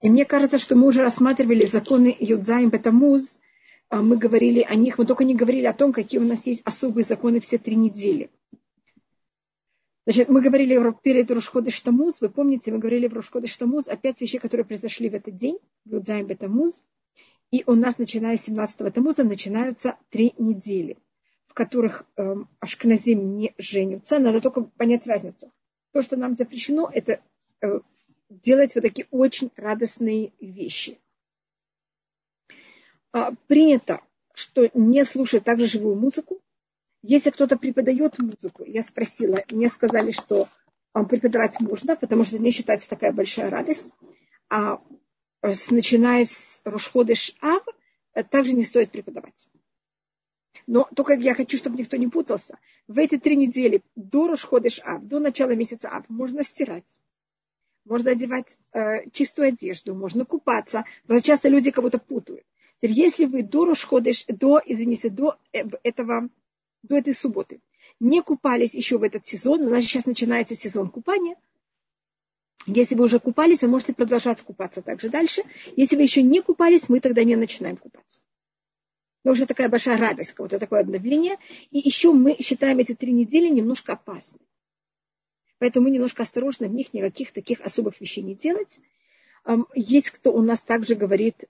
И мне кажется, что мы уже рассматривали законы Юдзаим Бетамуз, а мы говорили о них, мы только не говорили о том, какие у нас есть особые законы все три недели. Значит, мы говорили перед Рушходы Штамуз, вы помните, мы говорили в Рушходы Штамуз о пять вещей, которые произошли в этот день, в Бетамуз. И у нас, начиная с 17-го Тамуза, начинаются три недели, в которых эм, Ашкназим не женятся. Надо только понять разницу. То, что нам запрещено, это э, делать вот такие очень радостные вещи. А, принято, что не слушать также живую музыку. Если кто-то преподает музыку, я спросила, мне сказали, что а, преподавать можно, потому что не считается такая большая радость. А начиная с Рошходыш Ав, э, также не стоит преподавать. Но только я хочу, чтобы никто не путался. В эти три недели до Рошходыш Ав, до начала месяца Ав, можно стирать. Можно одевать э, чистую одежду, можно купаться. Потому часто люди кого-то путают. Теперь, если вы до Рошходыш, до, извините, до э, этого, до этой субботы не купались еще в этот сезон, у нас сейчас начинается сезон купания – если вы уже купались, вы можете продолжать купаться также дальше. Если вы еще не купались, мы тогда не начинаем купаться. Но уже такая большая радость, какое-то такое обновление. И еще мы считаем эти три недели немножко опасными. Поэтому мы немножко осторожны в них никаких таких особых вещей не делать. Есть кто у нас также говорит,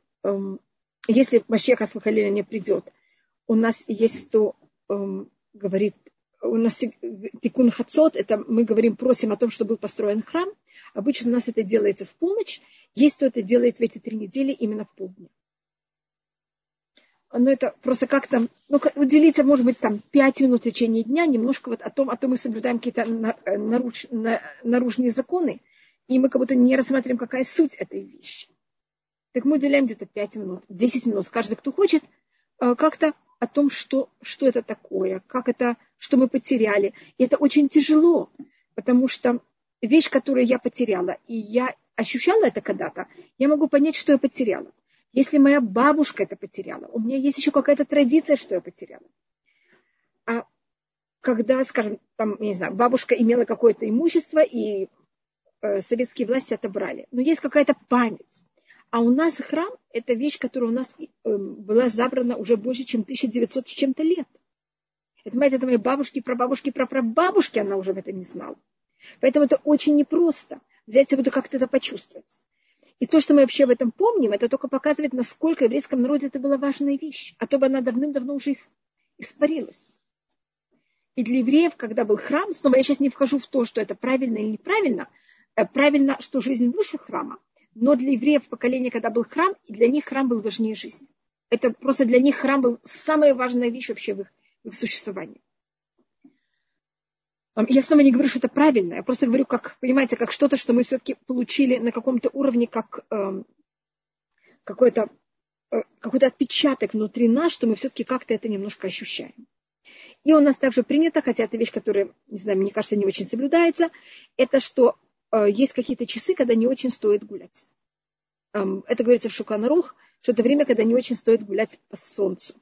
если Машеха Асмахалина не придет, у нас есть кто говорит, у нас тикун хацот, это мы говорим, просим о том, чтобы был построен храм. Обычно у нас это делается в полночь. Есть кто это делает в эти три недели именно в полдня. Но это просто как там, ну, уделиться, может быть, там пять минут в течение дня, немножко вот о том, о том мы соблюдаем какие-то наруч, наружные законы, и мы как будто не рассматриваем, какая суть этой вещи. Так мы уделяем где-то пять минут, десять минут, каждый, кто хочет, э, как-то о том, что, что это такое, как это, что мы потеряли. И это очень тяжело, потому что вещь, которую я потеряла, и я ощущала это когда-то, я могу понять, что я потеряла. Если моя бабушка это потеряла, у меня есть еще какая-то традиция, что я потеряла. А когда, скажем, там, не знаю, бабушка имела какое-то имущество, и э, советские власти отобрали. Но есть какая-то память. А у нас храм – это вещь, которая у нас э, была забрана уже больше, чем 1900 с чем-то лет. Это, понимаете, это мои бабушки, прабабушки, прапрабабушки, она уже в этом не знала. Поэтому это очень непросто взять и буду как-то это почувствовать. И то, что мы вообще об этом помним, это только показывает, насколько в еврейском народе это была важная вещь. А то бы она давным-давно уже испарилась. И для евреев, когда был храм, снова я сейчас не вхожу в то, что это правильно или неправильно, э, правильно, что жизнь выше храма, но для евреев поколения, когда был храм, для них храм был важнее жизни. Это просто для них храм был самая важная вещь вообще в их, в их существовании. Я снова не говорю, что это правильно, я просто говорю, как, понимаете, как что-то, что мы все-таки получили на каком-то уровне, как э, какой-то э, какой-то отпечаток внутри нас, что мы все-таки как-то это немножко ощущаем. И у нас также принято, хотя это вещь, которая, не знаю, мне кажется, не очень соблюдается, это что э, есть какие-то часы, когда не очень стоит гулять. Эм, это говорится в Шуканарух, что это время, когда не очень стоит гулять по солнцу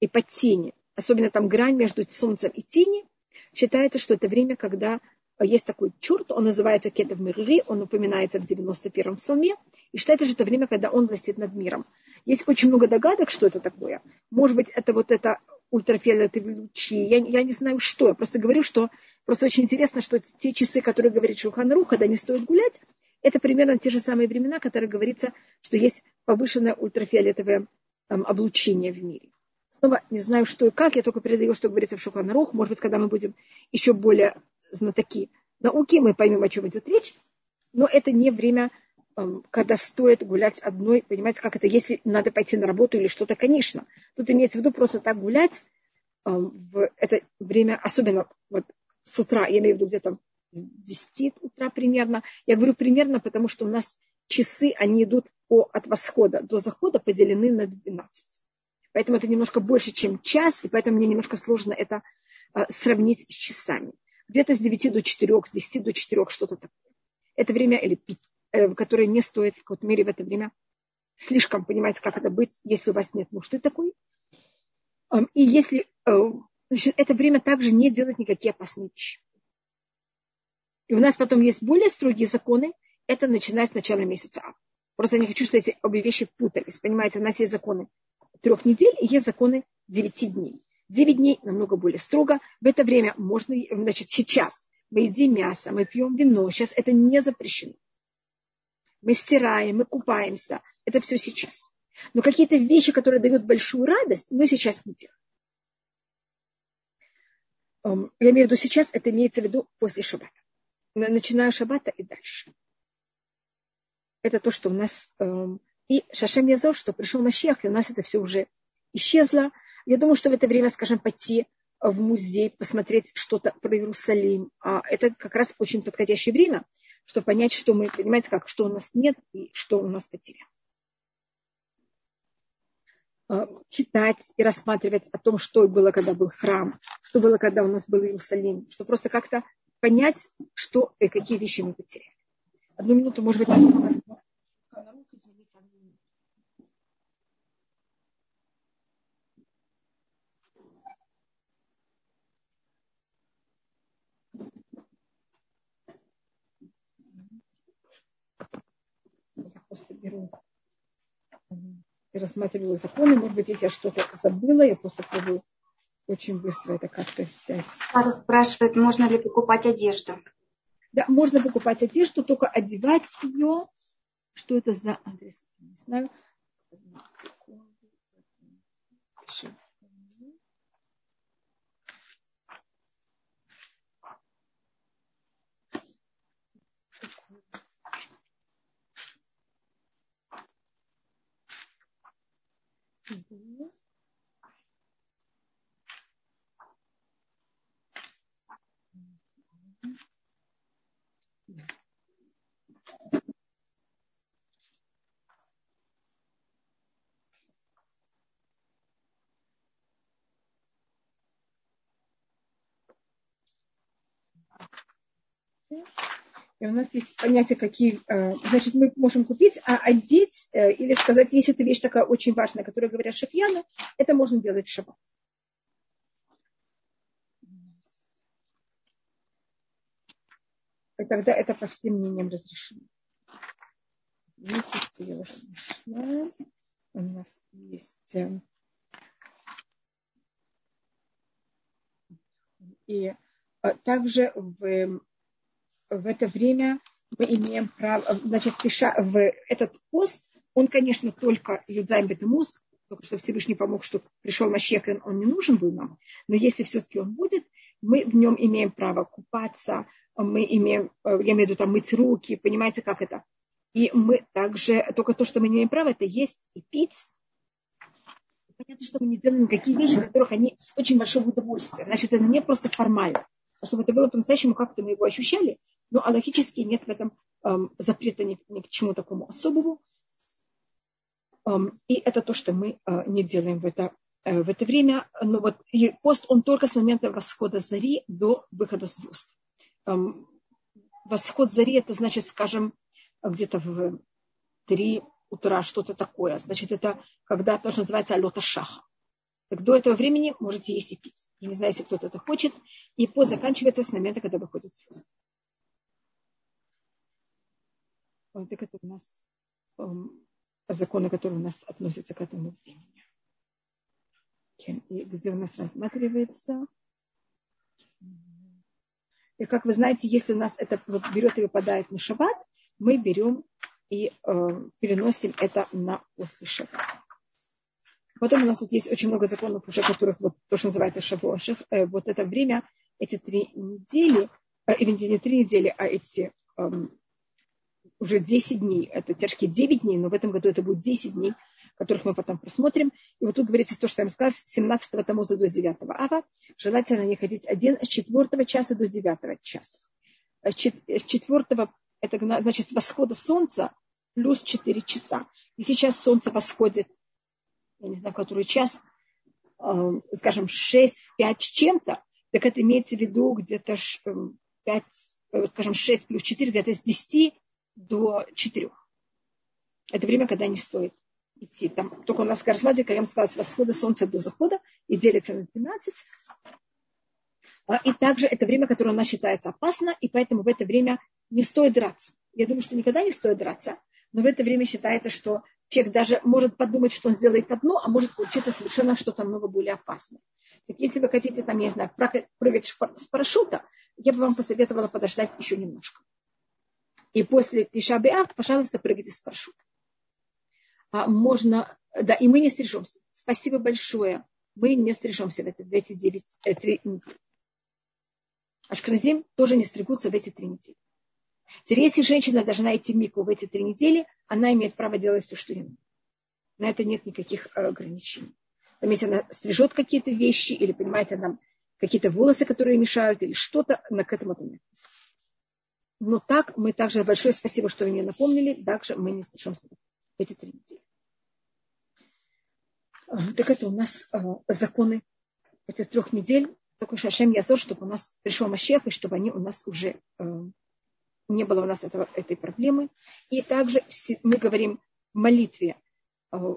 и по тени. Особенно там грань между солнцем и тенью, Считается, что это время, когда есть такой черт, он называется Кетов Мирри, он упоминается в 91-м псалме, и считается, что это время, когда он властит над миром. Есть очень много догадок, что это такое. Может быть, это вот это ультрафиолетовые лучи, я, я не знаю, что. Я просто говорю, что просто очень интересно, что те часы, которые говорит Шулхан Рух, когда не стоит гулять, это примерно те же самые времена, которые говорится, что есть повышенное ультрафиолетовое эм, облучение в мире. Снова не знаю, что и как, я только передаю, что говорится в Шуханарух. Может быть, когда мы будем еще более знатоки науки, мы поймем, о чем идет речь. Но это не время, эм, когда стоит гулять одной, понимаете, как это, если надо пойти на работу или что-то, конечно. Тут имеется в виду просто так гулять эм, в это время, особенно вот с утра, я имею в виду где-то с 10 утра примерно. Я говорю примерно, потому что у нас часы, они идут по, от восхода до захода поделены на 12. Поэтому это немножко больше, чем час, и поэтому мне немножко сложно это а, сравнить с часами. Где-то с 9 до 4, с 10 до 4, что-то такое. Это время, или, э, которое не стоит в какой-то мере в это время слишком понимать, как это быть, если у вас нет нужды такой. И если э, значит, это время также не делать никакие опасные вещи. И у нас потом есть более строгие законы, это начиная с начала месяца Просто я не хочу, чтобы эти обе вещи путались. Понимаете, у нас есть законы трех недель и есть законы девяти дней. Девять дней намного более строго. В это время можно, значит, сейчас мы едим мясо, мы пьем вино. Сейчас это не запрещено. Мы стираем, мы купаемся. Это все сейчас. Но какие-то вещи, которые дают большую радость, мы сейчас не делаем. Эм, я имею в виду сейчас, это имеется в виду после шаббата. Начиная шаббата и дальше. Это то, что у нас... И Шашем Язор, что пришел Машех, и у нас это все уже исчезло. Я думаю, что в это время, скажем, пойти в музей, посмотреть что-то про Иерусалим. А это как раз очень подходящее время, чтобы понять, что мы, понимаете, как, что у нас нет и что у нас потеряно. Э, читать и рассматривать о том, что было, когда был храм, что было, когда у нас был Иерусалим, что просто как-то понять, что и какие вещи мы потеряли. Одну минуту, может быть, у вас просто беру и рассматривала законы. Может быть, если я что-то забыла, я просто пробую очень быстро это как-то взять. Сара спрашивает, можно ли покупать одежду? Да, можно покупать одежду, только одевать ее. Что это за адрес? Не знаю. Mm-hmm. Yeah. И у нас есть понятие, какие, э, значит, мы можем купить, а одеть э, или сказать, если это вещь такая очень важная, которую говорят шафьяны, это можно делать в шаббат. И тогда это по всем мнениям разрешено. Видите, что я уже нашла. У нас есть э, и также в в это время мы имеем право, значит, в этот пост, он, конечно, только Юдзайм Бетамус, только что Всевышний помог, что пришел Машех, он не нужен был нам, но если все-таки он будет, мы в нем имеем право купаться, мы имеем, я имею в виду там мыть руки, понимаете, как это? И мы также, только то, что мы не имеем права, это есть и пить. Понятно, что мы не делаем никакие вещи, которых они с очень большого удовольствия. Значит, это не просто формально. А чтобы это было по-настоящему, как-то мы его ощущали, ну, а логически нет в этом эм, запрета ни, ни к чему такому особому. Эм, и это то, что мы э, не делаем в это, э, в это время. Но вот пост, он только с момента восхода зари до выхода звезд. Эм, восход зари, это значит, скажем, где-то в три утра, что-то такое. Значит, это когда то, что называется алота шаха. Так до этого времени можете есть и пить. Я не знаю, если кто-то это хочет. И пост заканчивается с момента, когда выходит звезды. Вот это у нас законы, которые у нас относятся к этому времени. И где у нас рассматривается. И как вы знаете, если у нас это берет и выпадает на шаббат, мы берем и э, переносим это на после шаббата. Потом у нас вот есть очень много законов, уже которых вот то, что называется шабоших. Э, вот это время, эти три недели, э, или не три недели, а эти э, уже 10 дней. Это тяжкие 9 дней, но в этом году это будет 10 дней, которых мы потом просмотрим. И вот тут говорится то, что я вам сказала, с 17 тамуза до 9 ава. Желательно не ходить один с 4 часа до 9 часа. С 4 это значит с восхода солнца плюс 4 часа. И сейчас солнце восходит, я не знаю, который час, эм, скажем, 6 в 5 с чем-то, так это имеется в виду где-то 5, эм, э, скажем, 6 плюс 4, где-то с 10 до 4. Это время, когда не стоит идти. Там, только у нас в Гарсмаде, как я сказала, с восхода солнца до захода и делится на 12. А, и также это время, которое у нас считается опасно, и поэтому в это время не стоит драться. Я думаю, что никогда не стоит драться, но в это время считается, что человек даже может подумать, что он сделает одно, а может получиться совершенно что-то много более опасное. Так если вы хотите, там, я не знаю, прыгать с парашюта, я бы вам посоветовала подождать еще немножко. И после Тишабиав, пожалуйста, прыгайте с парашюта. А можно, да, и мы не стрижемся. Спасибо большое. Мы не стрижемся в, это, в эти 9, э, 3 недели. Ашкразим тоже не стригутся в эти три недели. Теперь, если женщина должна идти мику в эти три недели, она имеет право делать все, что ей. На это нет никаких э, ограничений. Там, если она стрижет какие-то вещи, или, понимаете, там какие-то волосы, которые мешают, или что-то, на к этому это нет. Но так мы также, большое спасибо, что вы мне напомнили, также мы не стрижемся в эти три недели. Э, так это у нас э, законы этих трех недель. Такой Шашем Язор, чтобы у нас пришел Машех, и чтобы они у нас уже не было у нас этого, этой проблемы. И также мы говорим в молитве.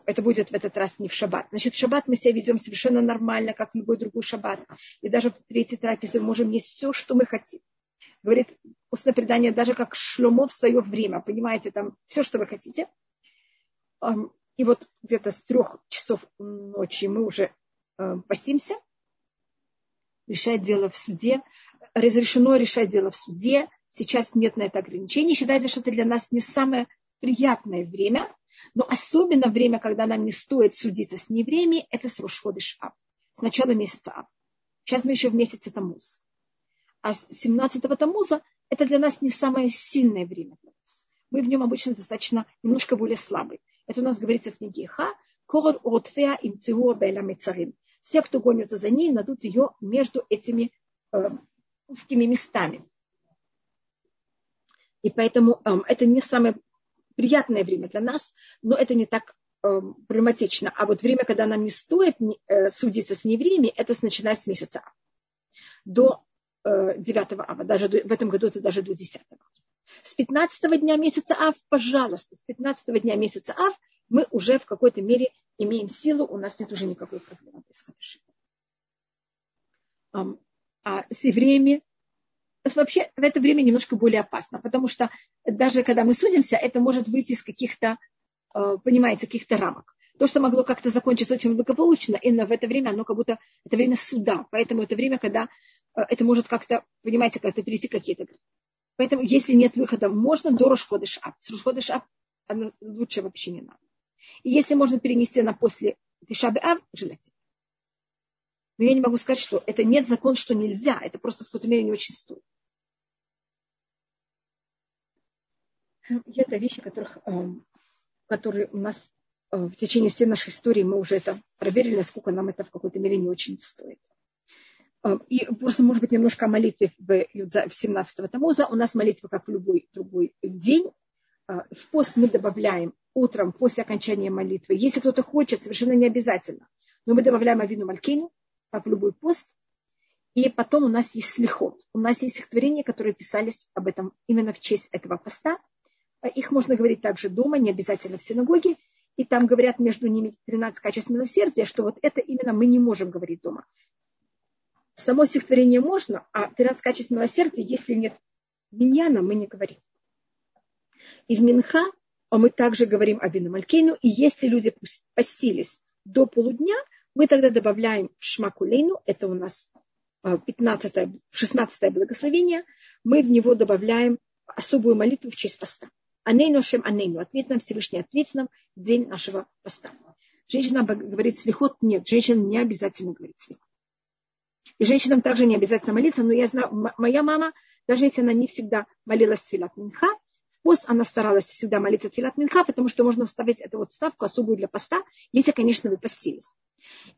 Это будет в этот раз не в шаббат. Значит, в шаббат мы себя ведем совершенно нормально, как в любой другой шаббат. И даже в третьей трапезе мы можем есть все, что мы хотим. Говорит устное предание, даже как шлюмо в свое время. Понимаете, там все, что вы хотите. И вот где-то с трех часов ночи мы уже постимся. Решать дело в суде. Разрешено решать дело в суде Сейчас нет на это ограничений. Считается, что это для нас не самое приятное время, но особенно время, когда нам не стоит судиться с неевреями, это с Рошходыш Аб, с начала месяца Аб. Сейчас мы еще в месяце Тамуз. А с 17-го Тамуза это для нас не самое сильное время для нас. Мы в нем обычно достаточно немножко более слабые. Это у нас говорится в книге Ха. Корон отфеа им Все, кто гонится за ней, найдут ее между этими э, узкими местами. И поэтому эм, это не самое приятное время для нас, но это не так эм, проблематично. А вот время, когда нам не стоит э, судиться с неевреями, это начиная с месяца до э, 9 ава, даже до, в этом году это даже до 10. С 15 дня месяца ав, пожалуйста, с 15 дня месяца ав мы уже в какой-то мере имеем силу, у нас нет уже никакой проблемы с um, А с евреями вообще в это время немножко более опасно, потому что даже когда мы судимся, это может выйти из каких-то, э, понимаете, каких-то рамок. То, что могло как-то закончиться очень благополучно, и в это время оно как будто, это время суда, поэтому это время, когда э, это может как-то, понимаете, как-то перейти какие-то Поэтому, если нет выхода, можно до Рошходыш Ап. С Рошходыш Ап лучше вообще не надо. И если можно перенести на после Тишабы Ав, желательно. Но я не могу сказать, что это нет закон, что нельзя. Это просто в какой-то мере не очень стоит. И это вещи, которых, эм, которые у нас э, в течение всей нашей истории мы уже это проверили, насколько нам это в какой-то мере не очень стоит. Эм, и просто, может быть, немножко о молитве в 17-го Тамуза. У нас молитва, как в любой другой день. Э, в пост мы добавляем утром после окончания молитвы. Если кто-то хочет, совершенно не обязательно. Но мы добавляем Авину Малькину, как в любой пост. И потом у нас есть слихот. У нас есть стихотворения, которые писались об этом именно в честь этого поста. Их можно говорить также дома, не обязательно в синагоге. И там говорят между ними 13 качеств милосердия, что вот это именно мы не можем говорить дома. Само стихотворение можно, а 13 качеств милосердия, если нет миньяна, мы не говорим. И в Минха а мы также говорим о Бину и если люди постились до полудня, мы тогда добавляем Шмакулейну, это у нас 15 16 благословение, мы в него добавляем особую молитву в честь поста. Анейну шем анейну. Ответ нам Всевышний, ответь нам день нашего поста. Женщина говорит слихот? Нет, женщина не обязательно говорит слихот. И женщинам также не обязательно молиться, но я знаю, моя мама, даже если она не всегда молилась Тфилат Минха, в пост она старалась всегда молиться Тфилат Минха, потому что можно вставить эту вот ставку особую для поста, если, конечно, вы постились.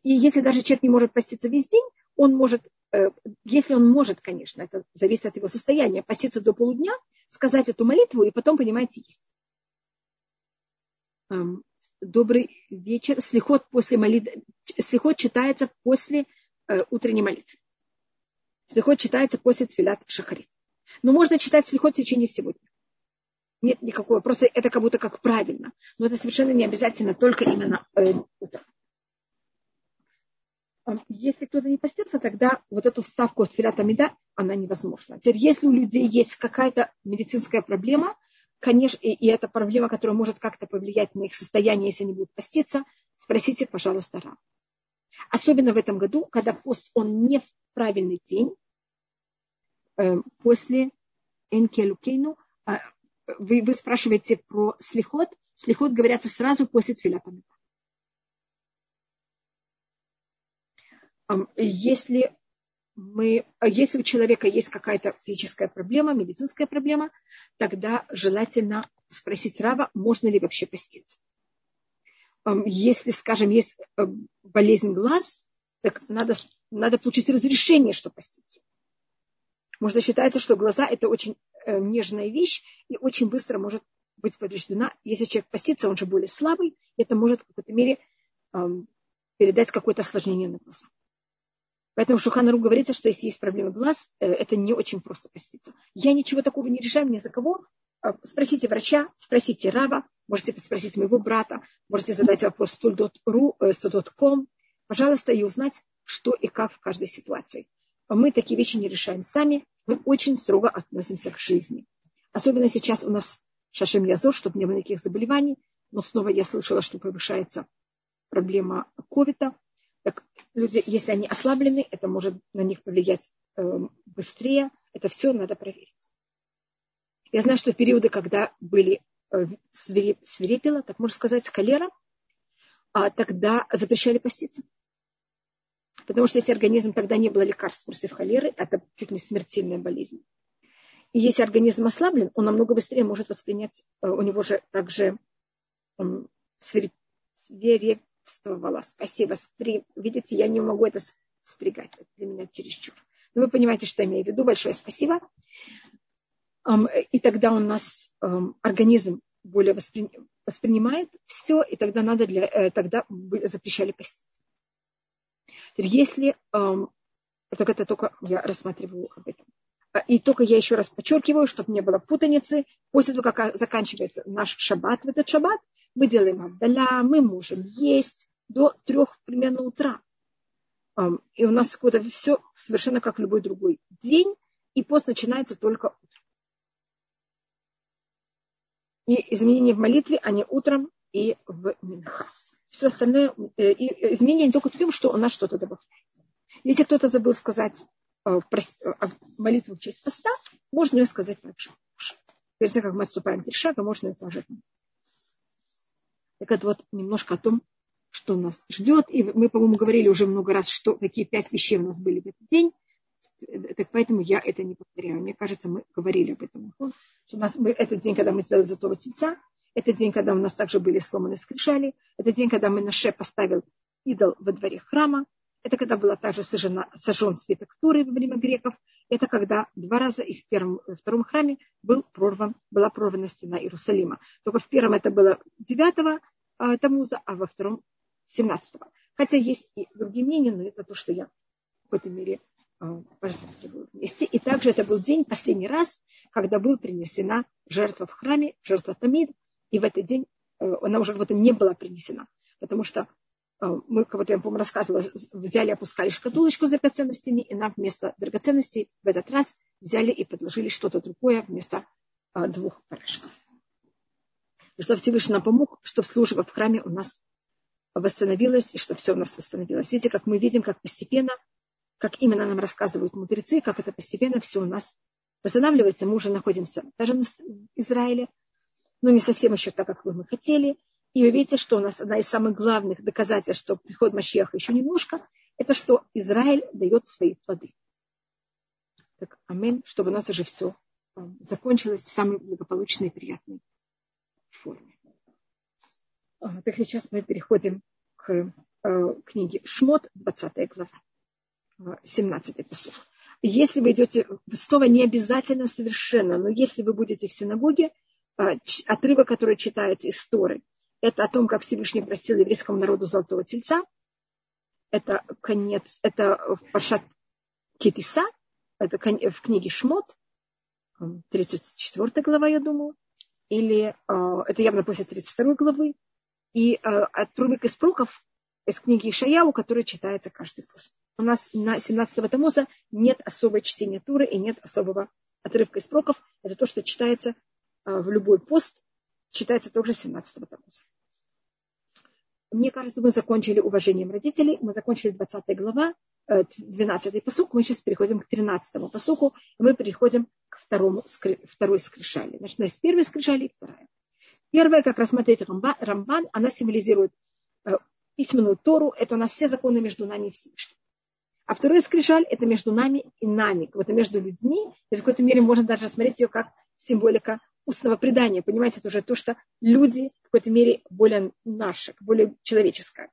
И если даже человек не может поститься весь день, он может, э, если он может, конечно, это зависит от его состояния, поститься до полудня, сказать эту молитву и потом, понимаете, есть. Добрый вечер. Слихот, после молитвы, слихот читается после э, утренней молитвы. Слихот читается после тфилат шахарит. Но можно читать слихот в течение всего дня. Нет никакого, просто это как будто как правильно. Но это совершенно не обязательно только именно э, утром. Если кто-то не постится, тогда вот эту вставку от филата меда, она невозможна. Теперь, если у людей есть какая-то медицинская проблема, конечно, и, и это проблема, которая может как-то повлиять на их состояние, если они будут поститься, спросите, пожалуйста, Рав. Особенно в этом году, когда пост, он не в правильный день, э, после Энкелукейну, э, вы, вы спрашиваете про слихот. Слихот говорятся сразу после Тфиля Если, мы, если у человека есть какая-то физическая проблема, медицинская проблема, тогда желательно спросить Рава, можно ли вообще поститься. Если, скажем, есть э, болезнь глаз, так надо, надо получить разрешение, что поститься. Можно считается, что глаза – это очень э, нежная вещь и очень быстро может быть повреждена. Если человек постится, он же более слабый, это может в какой-то мере передать какое-то осложнение на глаза. Поэтому Шуханару говорится, что если есть проблемы глаз, э, это не очень просто поститься. Я ничего такого не решаю ни за кого. Э, спросите врача, спросите Рава, можете спросить моего брата, можете задать вопрос студот.ру, студот.ком, пожалуйста, и узнать, что и как в каждой ситуации. Мы такие вещи не решаем сами, мы очень строго относимся к жизни. Особенно сейчас у нас шашем язор, чтобы не было никаких заболеваний. Но снова я слышала, что повышается проблема ковида. Так люди, если они ослаблены, это может на них повлиять э, быстрее. Это все надо проверить. Я знаю, что в периоды, когда были э, свирепила, так можно сказать, холера, а тогда запрещали поститься. Потому что если организм тогда не было лекарств против холеры, это чуть не смертельная болезнь. И если организм ослаблен, он намного быстрее может воспринять, э, у него же также свирепствовало. Спасибо. Спри... Видите, я не могу это спрягать. Это для меня чересчур. Но вы понимаете, что я имею в виду. Большое спасибо. И тогда у нас организм более воспри... воспринимает все, и тогда надо для, э, тогда запрещали поститься. Если, так это только я рассматриваю об этом. А, и только я еще раз подчеркиваю, чтобы не было путаницы. После того, как заканчивается наш шаббат этот шаббат, мы делаем абдаля, мы можем есть до трех примерно утра. И у нас какое-то все совершенно как любой другой день, и пост начинается только утром. И изменения в молитве, они утром и в Минха все остальное, э, и изменение не только в том, что у нас что-то добавляется. Если кто-то забыл сказать э, э, молитву в честь поста, можно ее сказать также. Перед тем, как мы отступаем три шага, можно это тоже. Так это вот немножко о том, что нас ждет. И мы, по-моему, говорили уже много раз, что какие пять вещей у нас были в этот день. Так поэтому я это не повторяю. Мне кажется, мы говорили об этом. Что у нас, мы, этот день, когда мы сделали золотого тельца, это день, когда у нас также были сломаны скрижали. Это день, когда мы Менаше поставил идол во дворе храма. Это когда была также сожжена, сожжен свиток Туры во время греков. Это когда два раза и в первом во втором храме был прорван, была прорвана стена Иерусалима. Только в первом это было 9 а, Тамуза, а во втором 17 -го. Хотя есть и другие мнения, но это то, что я в какой-то мере а, рассматриваю вместе. И также это был день, последний раз, когда была принесена жертва в храме, жертва Тамид, и в этот день э, она уже вот не была принесена. Потому что э, мы, как вот я, по-моему, рассказывала, взяли, опускали шкатулочку с драгоценностями, и нам вместо драгоценностей в этот раз взяли и подложили что-то другое вместо э, двух порошков. И что Всевышний нам помог, чтобы служба в храме у нас восстановилась, и что все у нас восстановилось. Видите, как мы видим, как постепенно, как именно нам рассказывают мудрецы, как это постепенно все у нас восстанавливается. Мы уже находимся даже в Израиле, но не совсем еще так, как мы хотели. И вы видите, что у нас одна из самых главных доказательств, что приход Машеха еще немножко, это что Израиль дает свои плоды. Так, амин, чтобы у нас уже все э, закончилось в самой благополучной и приятной форме. А, так сейчас мы переходим к э, книге Шмот, 20 глава, 17 посыл. Если вы идете, снова не обязательно совершенно, но если вы будете в синагоге, отрывок, который читается из Торы, это о том, как Всевышний простил еврейскому народу золотого тельца. Это конец, это в Пашат Китиса, это в книге Шмот, 34 глава, я думаю, или а, это явно после 32 главы, и а, отрывок из пророков из книги Ишаяу, который читается каждый пост. У нас на 17 Тамуза нет особой чтения Туры и нет особого отрывка из пророков. Это то, что читается в любой пост считается тоже 17-го Тамуза. Мне кажется, мы закончили уважением родителей, мы закончили 20 глава, 12 посук, мы сейчас переходим к 13 посуку, и мы переходим к второму, второй скрижали. Значит, у нас первая скрижали и вторая. Первая, как рассмотреть Рамбан, она символизирует э, письменную Тору, это у нас все законы между нами и Всевышним. А второй скрижаль – это между нами и нами, вот между людьми. И в какой-то мере можно даже рассмотреть ее как символика устного предания. Понимаете, это уже то, что люди в какой-то мере более наши, более человеческое.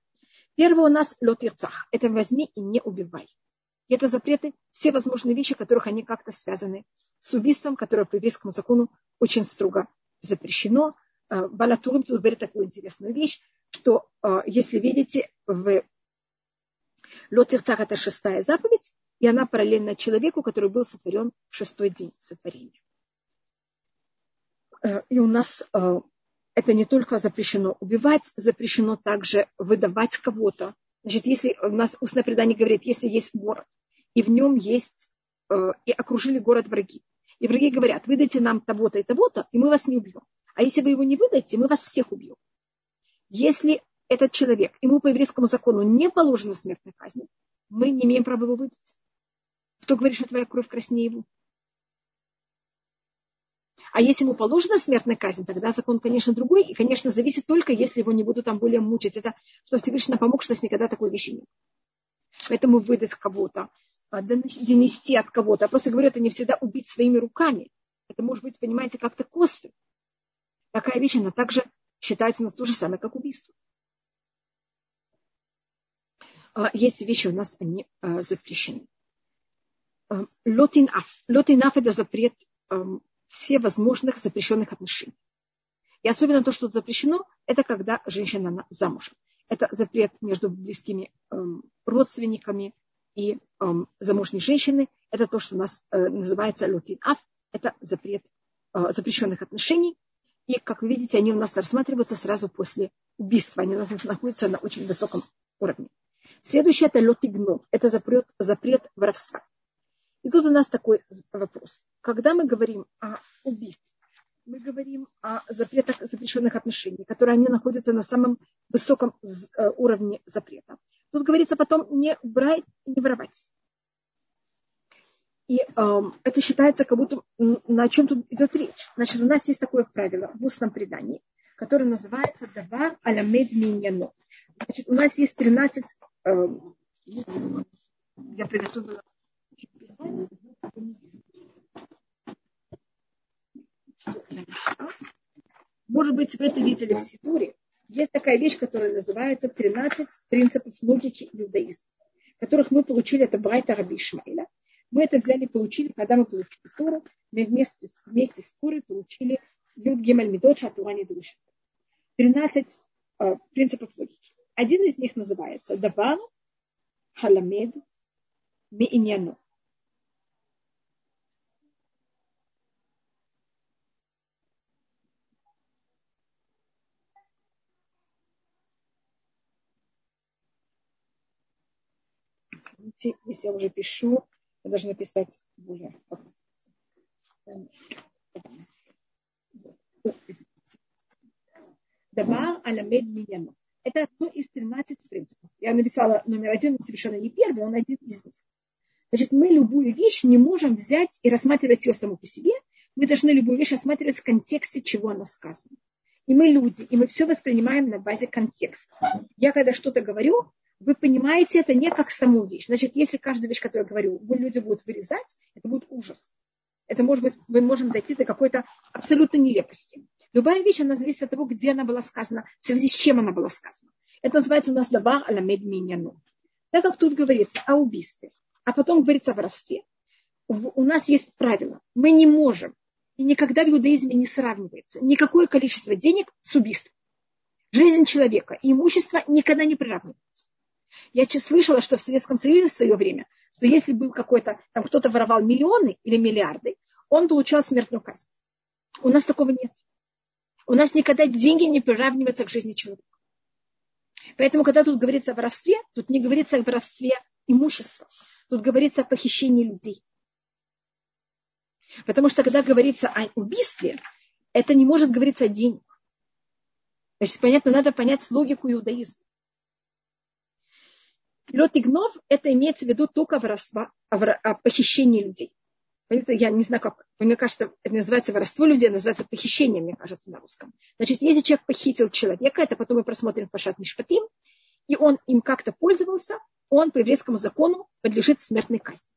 Первое у нас лот ирцах. Это возьми и не убивай. И это запреты, все возможные вещи, которых они как-то связаны с убийством, которое по еврейскому закону очень строго запрещено. Э, Балатурим тут говорит такую интересную вещь, что э, если видите, в лот ирцах это шестая заповедь, и она параллельна человеку, который был сотворен в шестой день сотворения. Э, и у нас это не только запрещено убивать, запрещено также выдавать кого-то. Значит, если у нас устное предание говорит, если есть город, и в нем есть, э, и окружили город враги, и враги говорят, выдайте нам того-то и того-то, и мы вас не убьем. А если вы его не выдадите, мы вас всех убьем. Если этот человек, ему по еврейскому закону не положена смертная казнь, мы не имеем права его выдать. Кто говорит, что твоя кровь краснее его? А если ему положена смертная казнь, тогда закон, конечно, другой. И, конечно, зависит только, если его не будут там более мучить. Это что Всевышний помог, что с никогда такой вещи нет. Поэтому выдать кого-то, а, донести от кого-то. Я просто говорю, это не всегда убить своими руками. Это может быть, понимаете, как-то косвенно. Такая вещь, она также считается у нас то же самое, как убийство. А, есть вещи у нас, они а, запрещены. Лотинаф. Лотинаф – это запрет все возможных запрещенных отношений. И особенно то, что запрещено, это когда женщина замужем. Это запрет между близкими эм, родственниками и эм, замужней женщины. Это то, что у нас э, называется лютин аф. Это запрет э, запрещенных отношений. И, как вы видите, они у нас рассматриваются сразу после убийства. Они у нас находятся на очень высоком уровне. Следующее – это лотигно. Это запрет, запрет воровства. И тут у нас такой вопрос. Когда мы говорим о убийстве, мы говорим о запретах запрещенных отношений, которые они находятся на самом высоком э, уровне запрета. Тут говорится потом не брать и не воровать. И э, это считается, как будто на чем тут идет речь. Значит, у нас есть такое правило в устном предании, которое называется «Давар аламед миньяно». Значит, у нас есть 13... Э, я приготовила писать. Может быть, вы это видели в Сидуре. Есть такая вещь, которая называется 13 принципов логики иудаизма, которых мы получили от Брайта Раби Ишмаиля. Мы это взяли получили, когда мы получили Тору, мы вместе, вместе с Торой получили Юд Гемаль Медот Шатурани Душа. 13 э, принципов логики. Один из них называется Даван Халамед Мииньяно. Извините, если я уже пишу, я должна писать более Давар аламед мияно. Это одно из 13 принципов. Я написала номер один, совершенно не первый, он один из них. Значит, мы любую вещь не можем взять и рассматривать ее саму по себе. Мы должны любую вещь рассматривать в контексте, чего она сказана. И мы люди, и мы все воспринимаем на базе контекста. Я когда что-то говорю, вы понимаете это не как саму вещь. Значит, если каждую вещь, которую я говорю, люди будут вырезать, это будет ужас. Это может быть, мы можем дойти до какой-то абсолютной нелепости. Любая вещь, она зависит от того, где она была сказана, в связи с чем она была сказана. Это называется у нас давар аламед миньяну. Так как тут говорится о убийстве, а потом говорится о воровстве, у нас есть правило. Мы не можем, и никогда в иудаизме не сравнивается никакое количество денег с убийством. Жизнь человека и имущество никогда не приравнивается. Я слышала, что в Советском Союзе в свое время, что если был какой-то, там кто-то воровал миллионы или миллиарды, он получал смертную казнь. У нас такого нет. У нас никогда деньги не приравниваются к жизни человека. Поэтому, когда тут говорится о воровстве, тут не говорится о воровстве имущества. Тут говорится о похищении людей. Потому что, когда говорится о убийстве, это не может говориться о деньгах. Значит, понятно, надо понять логику иудаизма. Лед и гнов – это имеется в виду только воровство, о похищении людей. Я не знаю, как, мне кажется, это называется воровство людей, называется похищение, мне кажется, на русском. Значит, если человек похитил человека, это потом мы просмотрим Пашат Мишпатим, и он им как-то пользовался, он по еврейскому закону подлежит смертной казни.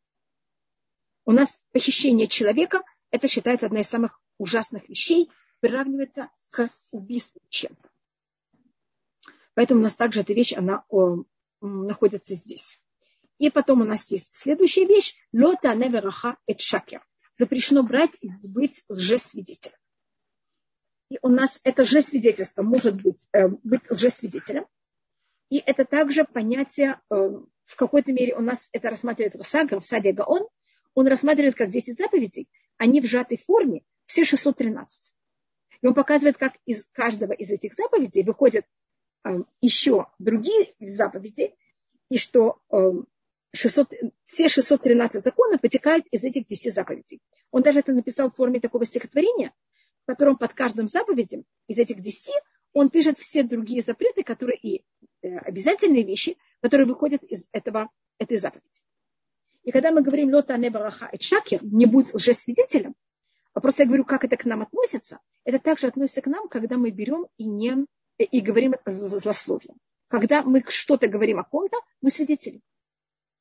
У нас похищение человека, это считается одна из самых ужасных вещей, приравнивается к убийству чем-то. Поэтому у нас также эта вещь, она о, находится здесь. И потом у нас есть следующая вещь. Лота невераха эт шакер. Запрещено брать и быть лжесвидетелем. И у нас это лжесвидетельство может быть, э, быть лжесвидетелем. И это также понятие, э, в какой-то мере у нас это рассматривает Росагр в Саде Гаон. Он рассматривает как 10 заповедей. Они в сжатой форме, все 613. И он показывает, как из каждого из этих заповедей выходят еще другие заповеди, и что 600, все 613 законов вытекают из этих 10 заповедей. Он даже это написал в форме такого стихотворения, в котором под каждым заповедем из этих 10 он пишет все другие запреты, которые и э, обязательные вещи, которые выходят из этого, этой заповеди. И когда мы говорим лота небараха и шакер, не будь лжесвидетелем, а просто я говорю, как это к нам относится, это также относится к нам, когда мы берем и, не, и говорим злословием. Когда мы что-то говорим о ком-то, мы свидетели.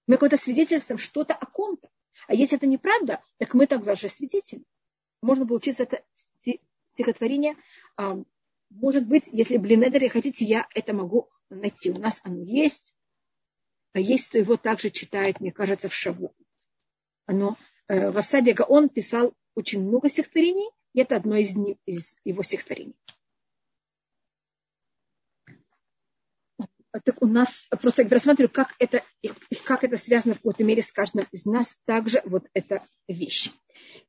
Мы какое-то свидетельствуем что-то о ком-то. А если это неправда, так мы тогда же свидетели. Можно получить это стихотворение. А, может быть, если Блинедере хотите, я это могу найти. У нас оно есть. А есть, кто его также читает, мне кажется, в Шаву. Оно, э, Равсадия Гаон писал очень много стихотворений, и это одно из, из его стихотворений. Так у нас просто я рассматриваю, как это, как это связано в какой-то мере с каждым из нас, также вот эта вещь.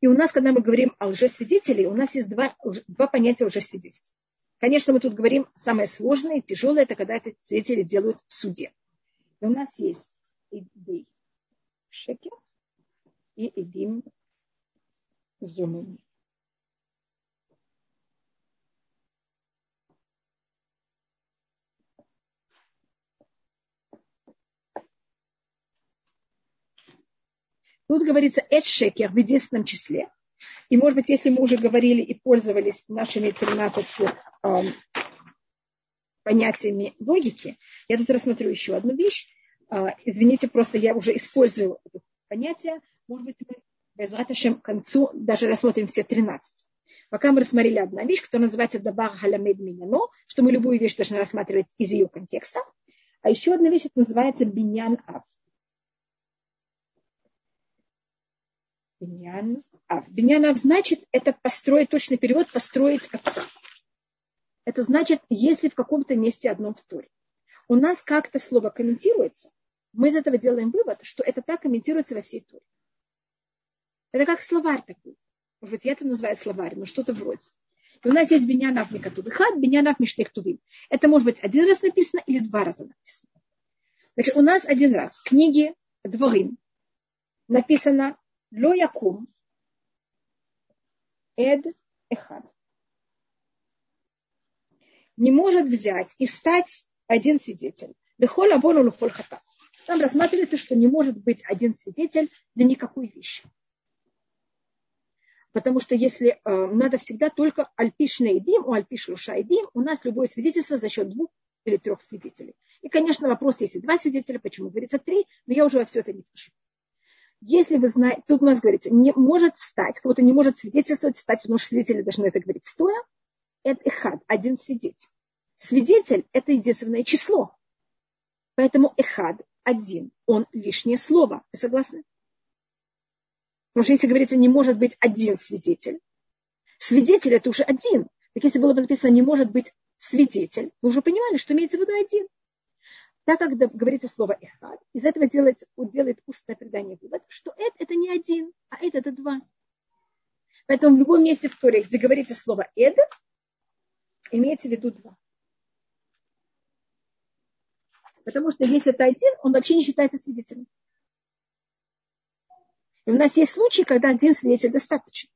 И у нас, когда мы говорим о лжесвидетелей, у нас есть два, два понятия лжесвидетельства. Конечно, мы тут говорим самое сложное и тяжелое, это когда это свидетели делают в суде. И у нас есть идей шекер и идим зумами. Тут говорится «эт шекер» в единственном числе. И, может быть, если мы уже говорили и пользовались нашими 13 э, понятиями логики, я тут рассмотрю еще одну вещь. Э, извините, просто я уже использую это понятие. Может быть, мы к концу даже рассмотрим все 13. Пока мы рассмотрели одна вещь, которая называется «дабар халамед миняно», что мы любую вещь должны рассматривать из ее контекста. А еще одна вещь, это называется «биньян ав». Биньян Ав. Биньян Ав значит, это построить, точный перевод, построить отца. Это значит, если в каком-то месте одном в Торе. У нас как-то слово комментируется, мы из этого делаем вывод, что это так комментируется во всей Торе. Это как словарь такой. Может быть, я это называю словарь, но что-то вроде. И у нас есть биньянав микатуби хат, биньянав миштектувим. Это может быть один раз написано или два раза написано. Значит, у нас один раз в книге Дворим написано Ло якум эд эхад. Не может взять и встать один свидетель. Лехол авону лехол хата. Там рассматривается, что не может быть один свидетель для никакой вещи. Потому что если э, надо всегда только альпиш нейдим, у альпиш лушайдим, у нас любое свидетельство за счет двух или трех свидетелей. И, конечно, вопрос, если два свидетеля, почему говорится три, но я уже во все это не пишу. Если вы знаете, тут у нас говорится, не может встать, кого-то не может свидетельствовать, встать, потому что свидетели должны это говорить стоя. Это эхад, один свидетель. Свидетель – это единственное число. Поэтому эхад, один, он лишнее слово. Вы согласны? Потому что если говорится, не может быть один свидетель, свидетель это уже один. Так если было бы написано, не может быть свидетель, вы уже понимали, что имеется в виду один. Так как говорится слово «эхад», из этого делает, делает устное предание вывод, что «эд» – это не один, а «эд» – это два. Поэтому в любом месте в Торе, где говорится слово «эд», имеется в виду два. Потому что если это один, он вообще не считается свидетелем. И у нас есть случаи, когда один свидетель достаточно.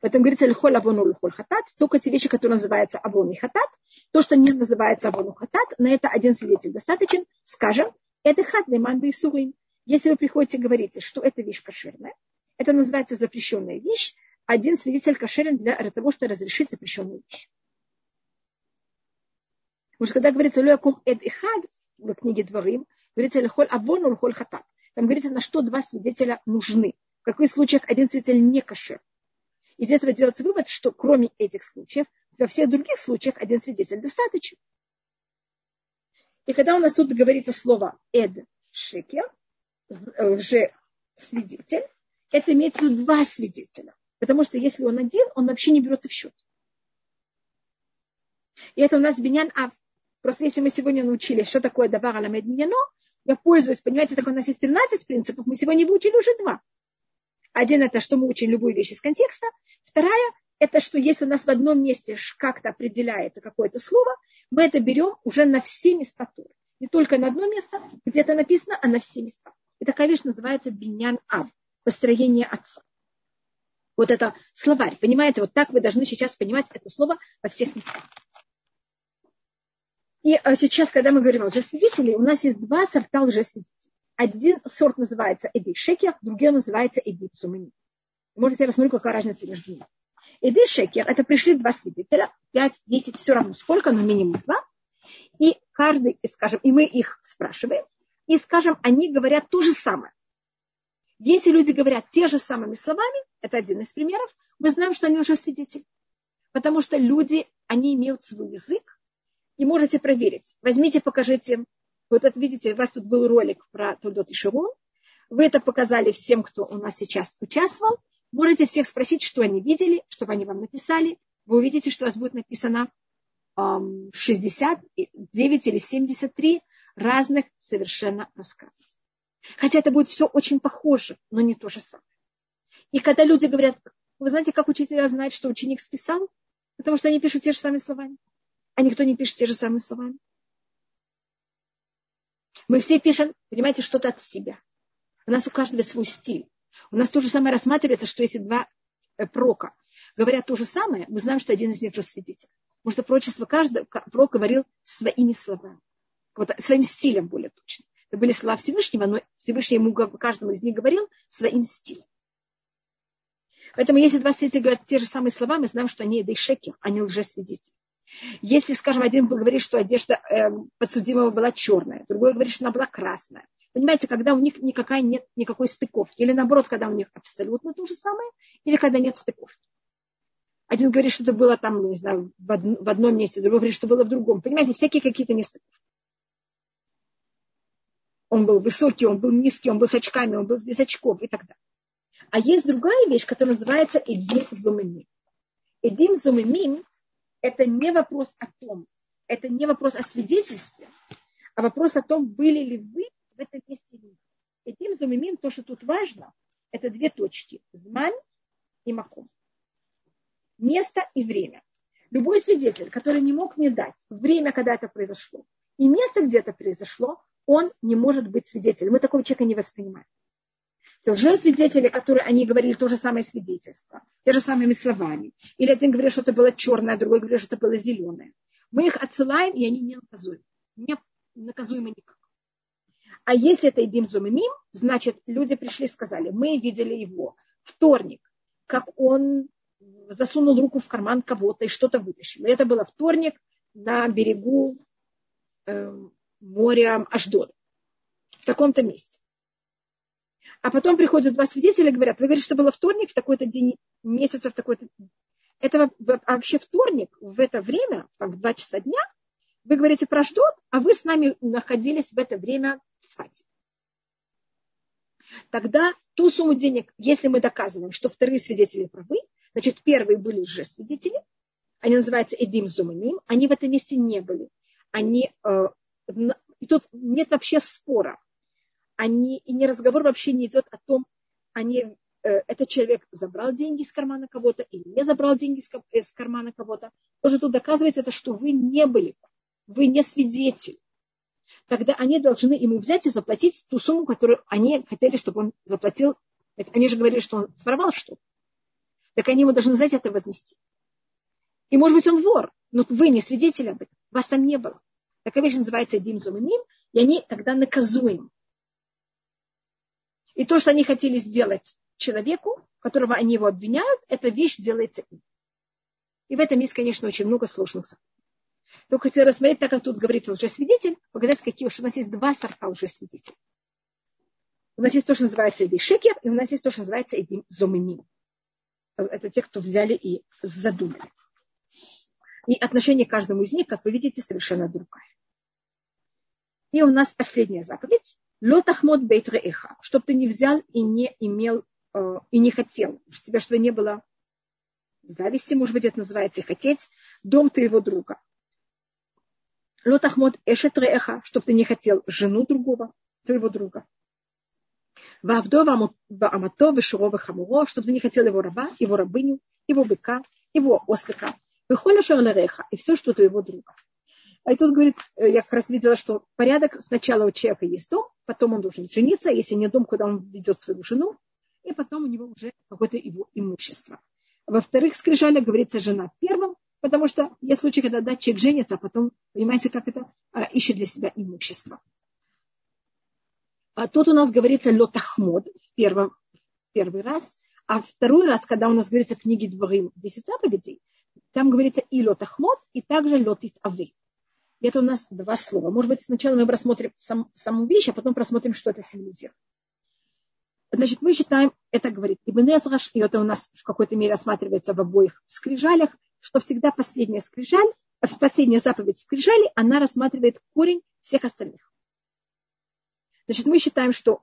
Поэтому говорится лихоль авону лихоль хатат, только те вещи, которые называются авон и хатат, то, что не называется авону хатат, на это один свидетель достаточен. Скажем, это хат леман сурим. Если вы приходите и говорите, что эта вещь кошерная, это называется запрещенная вещь, один свидетель кошерен для того, чтобы разрешить запрещенную вещь. Потому что когда говорится «Луякум эд и хад» в книге Дворим, говорится «Лехоль авон хатат». Там говорится, на что два свидетеля нужны. В каких случаях один свидетель не кошер. Из этого делается вывод, что кроме этих случаев, во всех других случаях один свидетель достаточен. И когда у нас тут говорится слово «эд шекер», уже свидетель, это имеется в виду два свидетеля. Потому что если он один, он вообще не берется в счет. И это у нас биньян ав. Просто если мы сегодня научились, что такое давар аламед миньяно, я пользуюсь, понимаете, так у нас есть 13 принципов, мы сегодня выучили уже два. Один это, что мы учим любую вещь из контекста. Вторая, это что если у нас в одном месте как-то определяется какое-то слово, мы это берем уже на все места Торы. Не только на одно место, где это написано, а на все места. И такая вещь называется биньян ав, построение отца. Вот это словарь. Понимаете, вот так вы должны сейчас понимать это слово во всех местах. И а, сейчас, когда мы говорим о лжесвидетелей, у нас есть два сорта лжесвидетелей. Один сорт называется Эди Шекер, другой называется Эди Цумани. Можете рассмотреть, какая разница между ними. Эди Шекер, это пришли два свидетеля, 5, 10, все равно сколько, но минимум два. И каждый, скажем, и мы их спрашиваем, и скажем, они говорят то же самое. Если люди говорят те же самыми словами, это один из примеров, мы знаем, что они уже свидетели. Потому что люди, они имеют свой язык, и можете проверить. Возьмите, покажите. Вот это, видите, у вас тут был ролик про Тудот и Ширун. Вы это показали всем, кто у нас сейчас участвовал. Можете всех спросить, что они видели, чтобы они вам написали. Вы увидите, что у вас будет написано 69 или 73 разных совершенно рассказов. Хотя это будет все очень похоже, но не то же самое. И когда люди говорят, вы знаете, как учитель знает, что ученик списал? Потому что они пишут те же самые слова а никто не пишет те же самые слова. Мы все пишем, понимаете, что-то от себя. У нас у каждого свой стиль. У нас то же самое рассматривается, что если два э, прока говорят то же самое, мы знаем, что один из них же свидетель. Потому что прочество каждого прок говорил своими словами. Вот, своим стилем более точно. Это были слова Всевышнего, но Всевышний ему каждому из них говорил своим стилем. Поэтому если два свидетеля говорят те же самые слова, мы знаем, что они дейшеки, они лжесвидетели. Если, скажем, один говорит, что одежда э, подсудимого была черная, другой говорит, что она была красная. Понимаете, когда у них никакая нет никакой стыковки. Или наоборот, когда у них абсолютно то же самое, или когда нет стыковки. Один говорит, что это было там, не знаю, в, од, в одном месте, другой говорит, что было в другом. Понимаете, всякие какие-то нестыковки. Он был высокий, он был низкий, он был с очками, он был без очков и так далее. А есть другая вещь, которая называется Эдим Зумимим. Эдим Зумимим это не вопрос о том, это не вопрос о свидетельстве, а вопрос о том, были ли вы в этом месте или нет. Этим зумимим, то, что тут важно, это две точки. Змань и маком. Место и время. Любой свидетель, который не мог мне дать время, когда это произошло, и место, где это произошло, он не может быть свидетелем. Мы такого человека не воспринимаем лжесвидетели, которые они говорили то же самое свидетельство, те же самыми словами. Или один говорит, что это было черное, а другой говорит, что это было зеленое. Мы их отсылаем, и они не наказуемы. Не наказуемы никак. А если это Идим Зумимим, значит, люди пришли и сказали, мы видели его вторник, как он засунул руку в карман кого-то и что-то вытащил. Это было вторник на берегу э, моря Аждода, в таком-то месте. А потом приходят два свидетеля и говорят, вы говорите, что было вторник в такой-то день месяца, в такой-то... Это вообще вторник в это время, там, в два часа дня, вы говорите про Ждот, а вы с нами находились в это время в. Тогда ту сумму денег, если мы доказываем, что вторые свидетели правы, значит, первые были уже свидетели, они называются Эдим Зуманим, они в этом месте не были. Они, э, и тут нет вообще спора, они, и не разговор вообще не идет о том, они, э, этот человек забрал деньги из кармана кого-то или не забрал деньги из, из кармана кого-то. Тоже тут доказывается это, что вы не были, вы не свидетель. Тогда они должны ему взять и заплатить ту сумму, которую они хотели, чтобы он заплатил. Ведь они же говорили, что он своровал что-то. так они ему должны за это вознести. И может быть он вор, но вы не свидетели об этом, вас там не было. Такая вещь называется Димзум и Мим, и они тогда наказуемы. И то, что они хотели сделать человеку, которого они его обвиняют, эта вещь делается им. И в этом есть, конечно, очень много сложных законов. Только хотел рассмотреть, так как тут говорит лжесвидетель, показать, какие, что у нас есть два сорта лжесвидетелей. У нас есть то, что называется Эдий Шекер, и у нас есть то, что называется Эдим Зомимим. Это те, кто взяли и задумали. И отношение к каждому из них, как вы видите, совершенно другое. И у нас последняя заповедь. Лотахмод бейт реэха. Чтобы ты не взял и не имел, э, и не хотел. Чтобы тебя что не было зависти, может быть, это называется хотеть, дом твоего друга. Лотахмод эшет реэха. Чтобы ты не хотел жену другого, твоего друга. Вавдова Амато, Вишурова Хамуро, чтобы ты не хотел его раба, его рабыню, его быка, его ослика. Выходишь реха и все, что твоего друга. А и тут говорит, э, я как раз видела, что порядок сначала у человека есть дом, потом он должен жениться, если не дом, куда он ведет свою жену, и потом у него уже какое-то его имущество. Во-вторых, скрижаля говорится жена первым, потому что есть случаи, когда да, человек женится, а потом, понимаете, как это, а, ищет для себя имущество. А тут у нас говорится лотахмод в первом, первый раз, а второй раз, когда у нас говорится в книге Дворим 10 заповедей, там говорится и лотахмод, и также лотит авы. Это у нас два слова. Может быть, сначала мы рассмотрим сам, саму вещь, а потом просмотрим, что это символизирует. Значит, мы считаем, это говорит Ибн Эзраш, и это у нас в какой-то мере рассматривается в обоих скрижалях, что всегда последняя скрижаль, последняя заповедь скрижали, она рассматривает корень всех остальных. Значит, мы считаем, что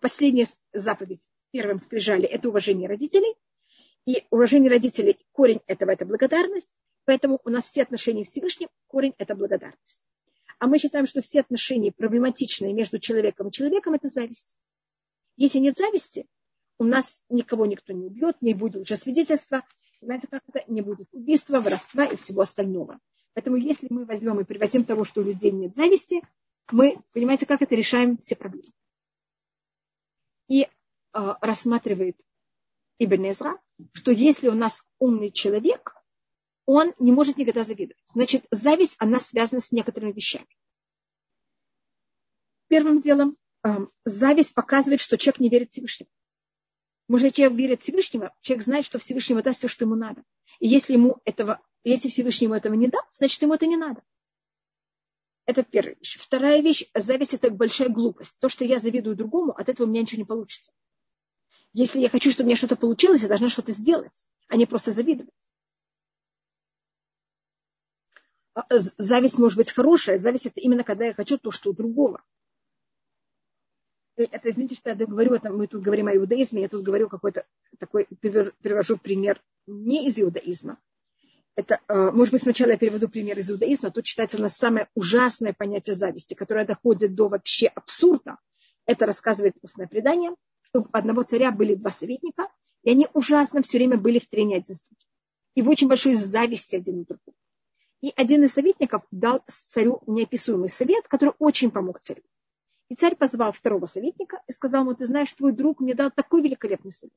последняя заповедь первым скрижали – это уважение родителей, и уважение родителей, корень этого – это благодарность, поэтому у нас все отношения Всевышним, корень – это благодарность. А мы считаем, что все отношения проблематичные между человеком и человеком – это зависть. Если нет зависти, у нас никого никто не убьет, не будет уже свидетельства, знаете, как это, не будет убийства, воровства и всего остального. Поэтому если мы возьмем и превратим того, что у людей нет зависти, мы, понимаете, как это решаем все проблемы. И э, рассматривает Ибн Эзра, что если у нас умный человек, он не может никогда завидовать. Значит, зависть, она связана с некоторыми вещами. Первым делом, э, зависть показывает, что человек не верит Всевышнему. Может, человек верит Всевышнему, человек знает, что Всевышнему даст все, что ему надо. И если ему этого, если Всевышний ему этого не даст, значит, ему это не надо. Это первая вещь. Вторая вещь, зависть это большая глупость. То, что я завидую другому, от этого у меня ничего не получится. Если я хочу, чтобы у меня что-то получилось, я должна что-то сделать, а не просто завидовать. Зависть может быть хорошая. Зависть это именно когда я хочу то, что у другого. Это, извините, что я говорю, это мы тут говорим о иудаизме, я тут говорю какой-то такой, привожу пример не из иудаизма, это, э, может быть, сначала я переведу пример из иудаизма, тут считается у нас самое ужасное понятие зависти, которое доходит до вообще абсурда. Это рассказывает устное предание, что у одного царя были два советника, и они ужасно все время были в трении один. И в очень большой зависти один на другого. И один из советников дал царю неописуемый совет, который очень помог царю. И царь позвал второго советника и сказал ему, ты знаешь, твой друг мне дал такой великолепный совет.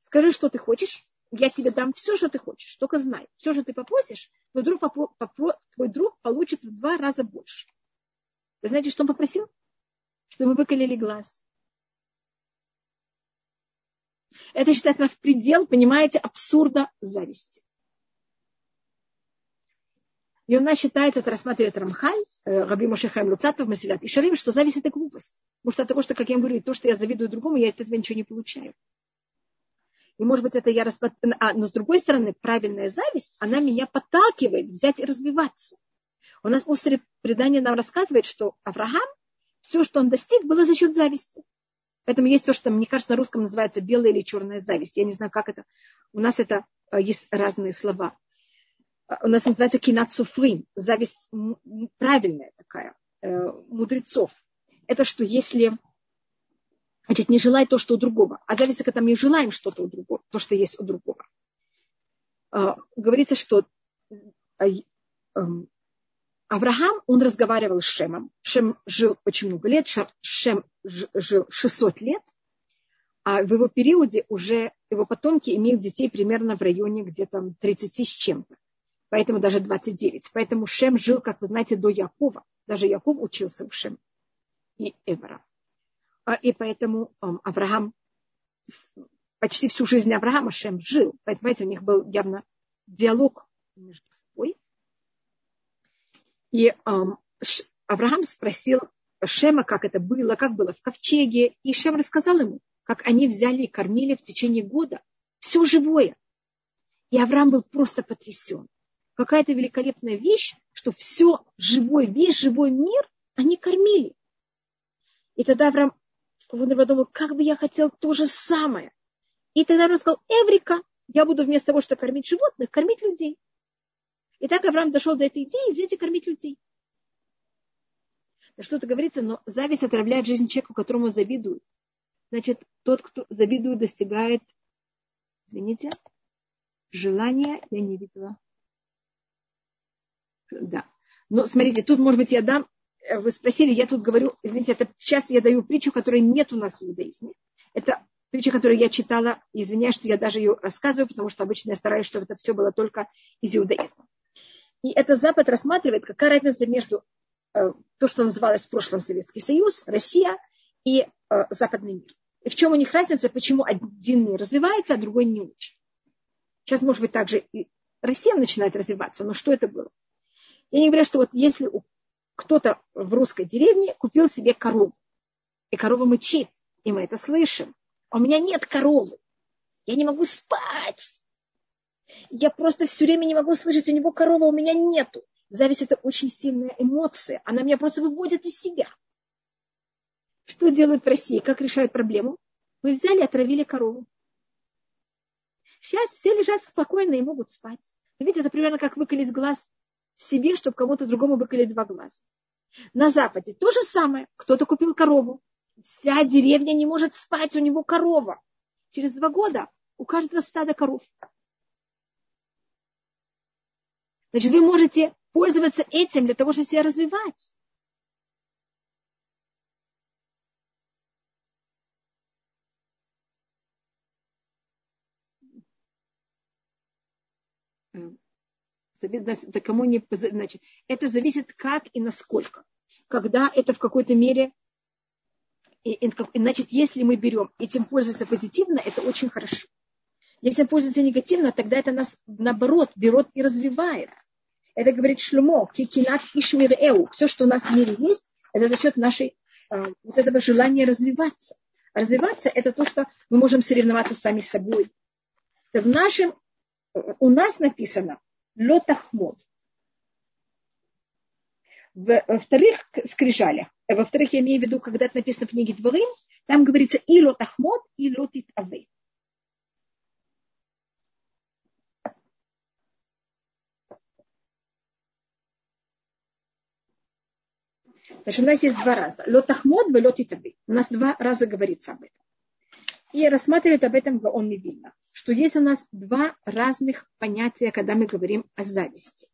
Скажи, что ты хочешь, я тебе дам все, что ты хочешь, только знай, все, что ты попросишь, твой друг, попро, попро, твой друг получит в два раза больше. Вы знаете, что он попросил? Что мы выколили глаз. Это считает нас предел, понимаете, абсурда зависти. И у нас считается, это рассматривает Рамхаль, э, Раби Мошехайм Луцатов, Масилят и Шарим, что зависть это глупость. Потому что от того, что, как я говорю, то, что я завидую другому, я от этого ничего не получаю. И, может быть, это я рассматриваю. А, но с другой стороны, правильная зависть, она меня подталкивает взять и развиваться. У нас устное предание нам рассказывает, что Авраам, все, что он достиг, было за счет зависти. Поэтому есть то, что, мне кажется, на русском называется белая или черная зависть. Я не знаю, как это. У нас это а, есть разные слова. А, у нас называется кинат суфрим. Зависть правильная такая, э, мудрецов. Это что если Значит, не желай то, что у другого. А зависть, когда мы желаем что-то у другого, то, что есть у другого. А, говорится, что а, эм, Авраам, он разговаривал с Шемом. Шем жил очень много лет, Шем жил 600 лет. А в его периоде уже его потомки имеют детей примерно в районе где-то 30 с чем-то. Поэтому даже 29. Поэтому Шем жил, как вы знаете, до Якова. Даже Яков учился у Шем и Эвера. А, и поэтому Авраам, почти всю жизнь Авраама Шем жил. Поэтому, у них был явно диалог между собой. И Авраам спросил Шема, как это было, как было в ковчеге. И Шем рассказал ему, как они взяли и кормили в течение года все живое. И Авраам был просто потрясен. Какая-то великолепная вещь, что все живой, весь живой мир они кормили. И тогда Авраам подумал, как бы я хотел то же самое. И тогда Авраам сказал, Эврика, я буду вместо того, чтобы кормить животных, кормить людей. И так Авраам дошел до этой идеи взять и кормить людей что-то говорится, но зависть отравляет жизнь человека, которому завидуют. Значит, тот, кто завидует, достигает, извините, желания, я не видела. Да. Но смотрите, тут, может быть, я дам, э, вы спросили, я тут говорю, извините, это сейчас я даю притчу, которой нет у нас в иудаизме. Это притча, которую я читала, извиняюсь, что я даже ее рассказываю, потому что обычно я стараюсь, чтобы это все было только из иудаизма. И это Запад рассматривает, какая разница между Э, то, что называлось в прошлом Советский Союз, Россия и э, западный мир. И в чем у них разница, почему один мир развивается, а другой не очень. Сейчас, может быть, также и Россия начинает развиваться, но что это было? Я не говорю, что вот если кто-то в русской деревне купил себе корову, и корова мычит, и мы это слышим, а у меня нет коровы, я не могу спать, я просто все время не могу слышать, у него корова, у меня нету. Зависть – это очень сильная эмоция. Она меня просто выводит из себя. Что делают в России? Как решают проблему? Мы взяли и отравили корову. Сейчас все лежат спокойно и могут спать. Видите, это примерно как выколить глаз себе, чтобы кому-то другому выколить два глаза. На Западе то же самое. Кто-то купил корову. Вся деревня не может спать, у него корова. Через два года у каждого стада коров. Значит, вы можете пользоваться этим для того, чтобы себя развивать. Это кому не, значит, это зависит как и насколько. Когда это в какой-то мере, и, и, значит, если мы берем этим пользуемся позитивно, это очень хорошо. Если пользуемся негативно, тогда это нас наоборот берет и развивает. Это говорит Шлюмо, кикинат ишмир эу. Все, что у нас в мире есть, это за счет нашей э, вот этого желания развиваться. Развиваться – это то, что мы можем соревноваться сами с собой. в нашем, у нас написано лотахмод. Во вторых скрижалях, во вторых я имею в виду, когда это написано в книге Дворим, там говорится и лотахмод, и лотит. Значит, у нас есть два раза. Лотахмод в лотитаби. У нас два раза говорится об этом. И рассматривает об этом он видно, что есть у нас два разных понятия, когда мы говорим о зависти.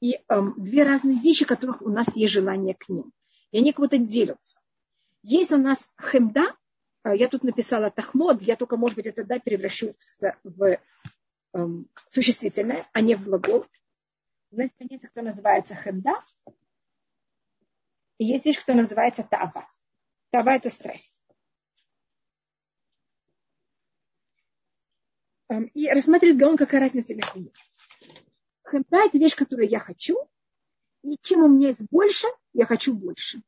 И эм, две разные вещи, которых у нас есть желание к ним. И они кого-то делятся. Есть у нас хемда, э, я тут написала тахмод, я только, может быть, это да, превращу в, в эм, существительное, а не в глагол. У нас понятие, которое называется хемда, и есть вещь, которая называется тава. Тава – это страсть. И рассматривает Гаон, какая разница между ними. Хемта – это вещь, которую я хочу, и чем у меня есть больше, я хочу больше.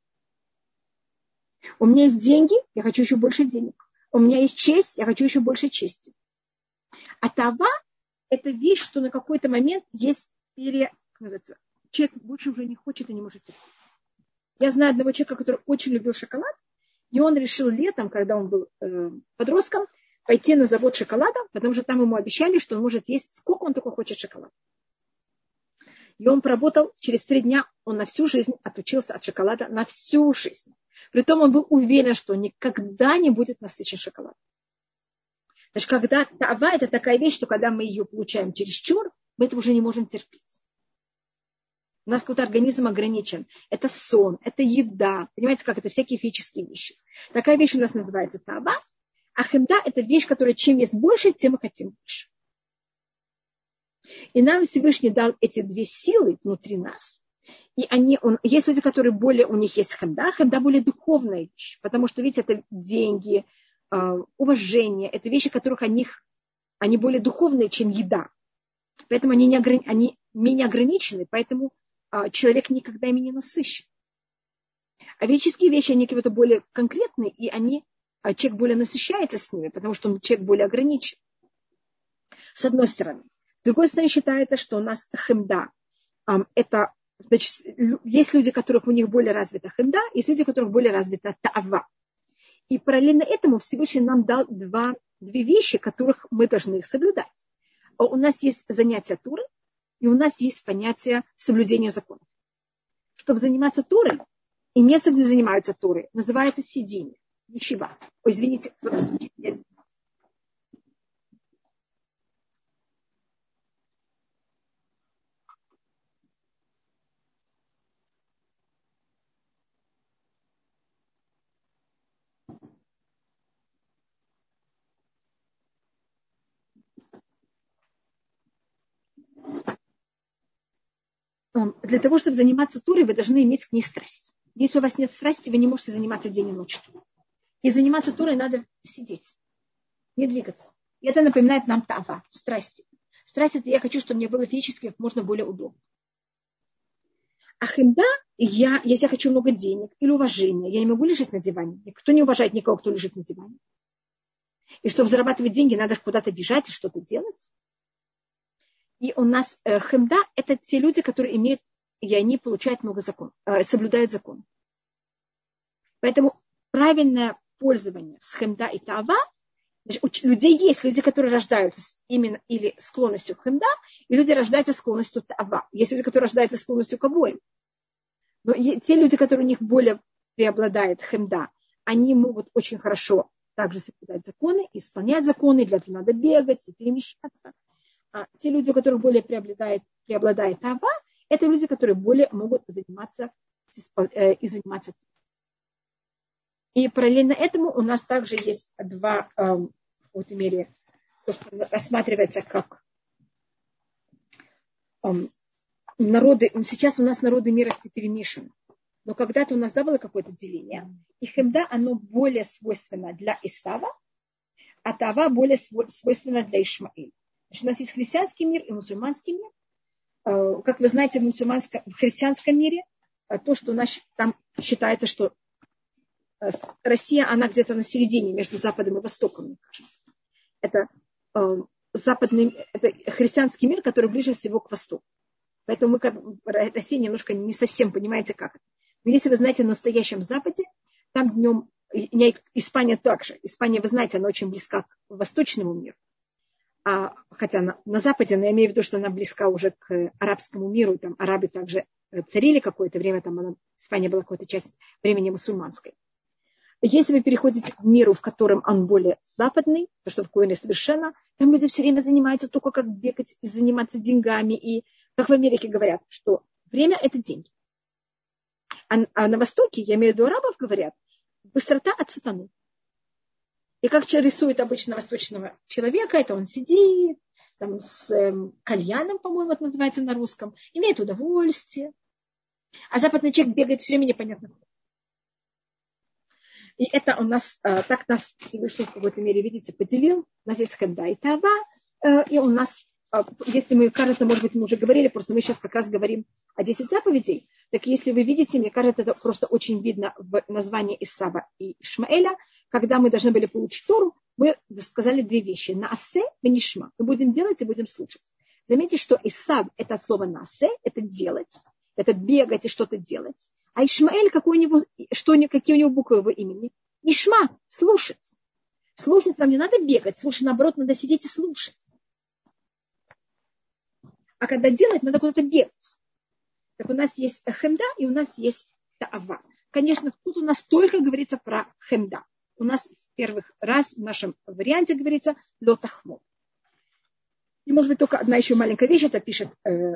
У меня есть деньги, я хочу еще больше денег. У меня есть честь, я хочу еще больше чести. А тава – это вещь, что на какой-то момент есть пере... Человек больше уже не хочет и не может терпеть. Я знаю одного человека, который очень любил шоколад, и он решил летом, когда он был э, подростком, пойти на завод шоколада, потому что там ему обещали, что он может есть сколько он только хочет шоколада. И он поработал, через три дня он на всю жизнь отучился от шоколада, на всю жизнь. Притом он был уверен, что никогда не будет насыщен шоколадом. Значит, когда тава – это такая вещь, что когда мы ее получаем через чур, мы это уже не можем терпеть. У нас какой-то организм ограничен. Это сон, это еда. Понимаете, как это всякие физические вещи. Такая вещь у нас называется таба. А хемда – это вещь, которая чем есть больше, тем мы хотим больше. И нам Всевышний дал эти две силы внутри нас. И они, он, есть люди, которые более, у них есть хемда, хемда более духовная вещь, потому что, видите, это деньги, а, уважение, это вещи, которых они, они более духовные, чем еда. Поэтому они, не ограни, они менее ограничены, поэтому а, человек никогда ими не насыщен. А ведические вещи, они какие-то более конкретные, и они, а человек более насыщается с ними, потому что он человек более ограничен. С одной стороны. С другой стороны, считается, что у нас хемда – это Значит, есть люди, которых у них более развита хемда, есть люди, у которых более развита таава. И параллельно этому Всевышний нам дал два, две вещи, которых мы должны их соблюдать. У нас есть занятие Туры, и у нас есть понятие соблюдения законов. Чтобы заниматься Турой, и место, где занимаются Турой, называется сидение, ешива. Ой, извините, я для того, чтобы заниматься Турой, вы должны иметь к ней страсть. Если у вас нет страсти, вы не можете заниматься день и ночь. И заниматься Турой надо сидеть, не двигаться. И это напоминает нам Тава, страсти. Страсть это я хочу, чтобы мне было физически как можно более удобно. А хемда, я, если я хочу много денег или уважения, я не могу лежать на диване. Никто не уважает никого, кто лежит на диване. И чтобы зарабатывать деньги, надо куда-то бежать и что-то делать. И у нас э, хемда – это те люди, которые имеют, и они получают много законов, э, соблюдают закон. Поэтому правильное пользование с хемда и тава у людей есть люди, которые рождаются именно или склонностью к хемда, и люди рождаются склонностью к тава. Есть люди, которые рождаются склонностью к обоим. Но те люди, которые у них более преобладает хемда, они могут очень хорошо также соблюдать законы, исполнять законы, для этого надо бегать и перемещаться. А те люди, у которых более преобладает, преобладает тава, это люди, которые более могут заниматься э, и заниматься. И параллельно этому у нас также есть два, э, в какой-то мере, то, что рассматривается как э, народы, сейчас у нас народы мира все перемешаны. Но когда-то у нас да, было какое-то деление. И хемда, оно более свойственно для Исава, а Тава более свойственно для Ишмаэля. Значит, у нас есть христианский мир и мусульманский мир. Э, как вы знаете, в, мусульманском, в христианском мире э, то, что у нас там считается, что Россия, она где-то на середине между Западом и Востоком, мне кажется. Это западный, это христианский мир, который ближе всего к Востоку. Поэтому мы, как Россия, немножко не совсем понимаете, как это. Но если вы знаете, на настоящем Западе, там днем, Испания также. Испания, вы знаете, она очень близка к восточному миру а, хотя на, на Западе, но я имею в виду, что она близка уже к арабскому миру, там арабы также э, царили какое-то время, там она, Испания была какая-то часть времени мусульманской. Если вы переходите к миру, в котором он более западный, то что в Куэне совершенно, там люди все время занимаются только как бегать и заниматься деньгами. И как в Америке говорят, что время – это деньги. А, а на Востоке, я имею в виду арабов, говорят, быстрота от сатаны. И как рисует обычно восточного человека, это он сидит там, с эм, кальяном, по-моему, это называется на русском, имеет удовольствие. А западный человек бегает все время непонятно И это у нас, э, так нас Всевышний в какой-то мере, видите, поделил. У нас есть хенда и тава, э, и у нас, э, если мы, кажется, может быть, мы уже говорили, просто мы сейчас как раз говорим о 10 заповедей, так если вы видите, мне кажется, это просто очень видно в названии Исава и Ишмаэля, когда мы должны были получить Тору, мы сказали две вещи. Наасе и нишма. Мы будем делать и будем слушать. Заметьте, что Исав – это от слова наасе, это делать, это бегать и что-то делать. А Ишмаэль, какой у него, что, какие у него буквы его имени? Ишма – слушать. Слушать вам не надо бегать, слушать, наоборот, надо сидеть и слушать. А когда делать, надо куда-то бегать. Так у нас есть хемда и у нас есть таава. Конечно, тут у нас только говорится про хемда у нас в первых раз в нашем варианте говорится лотахмот. И может быть только одна еще маленькая вещь, это пишет э,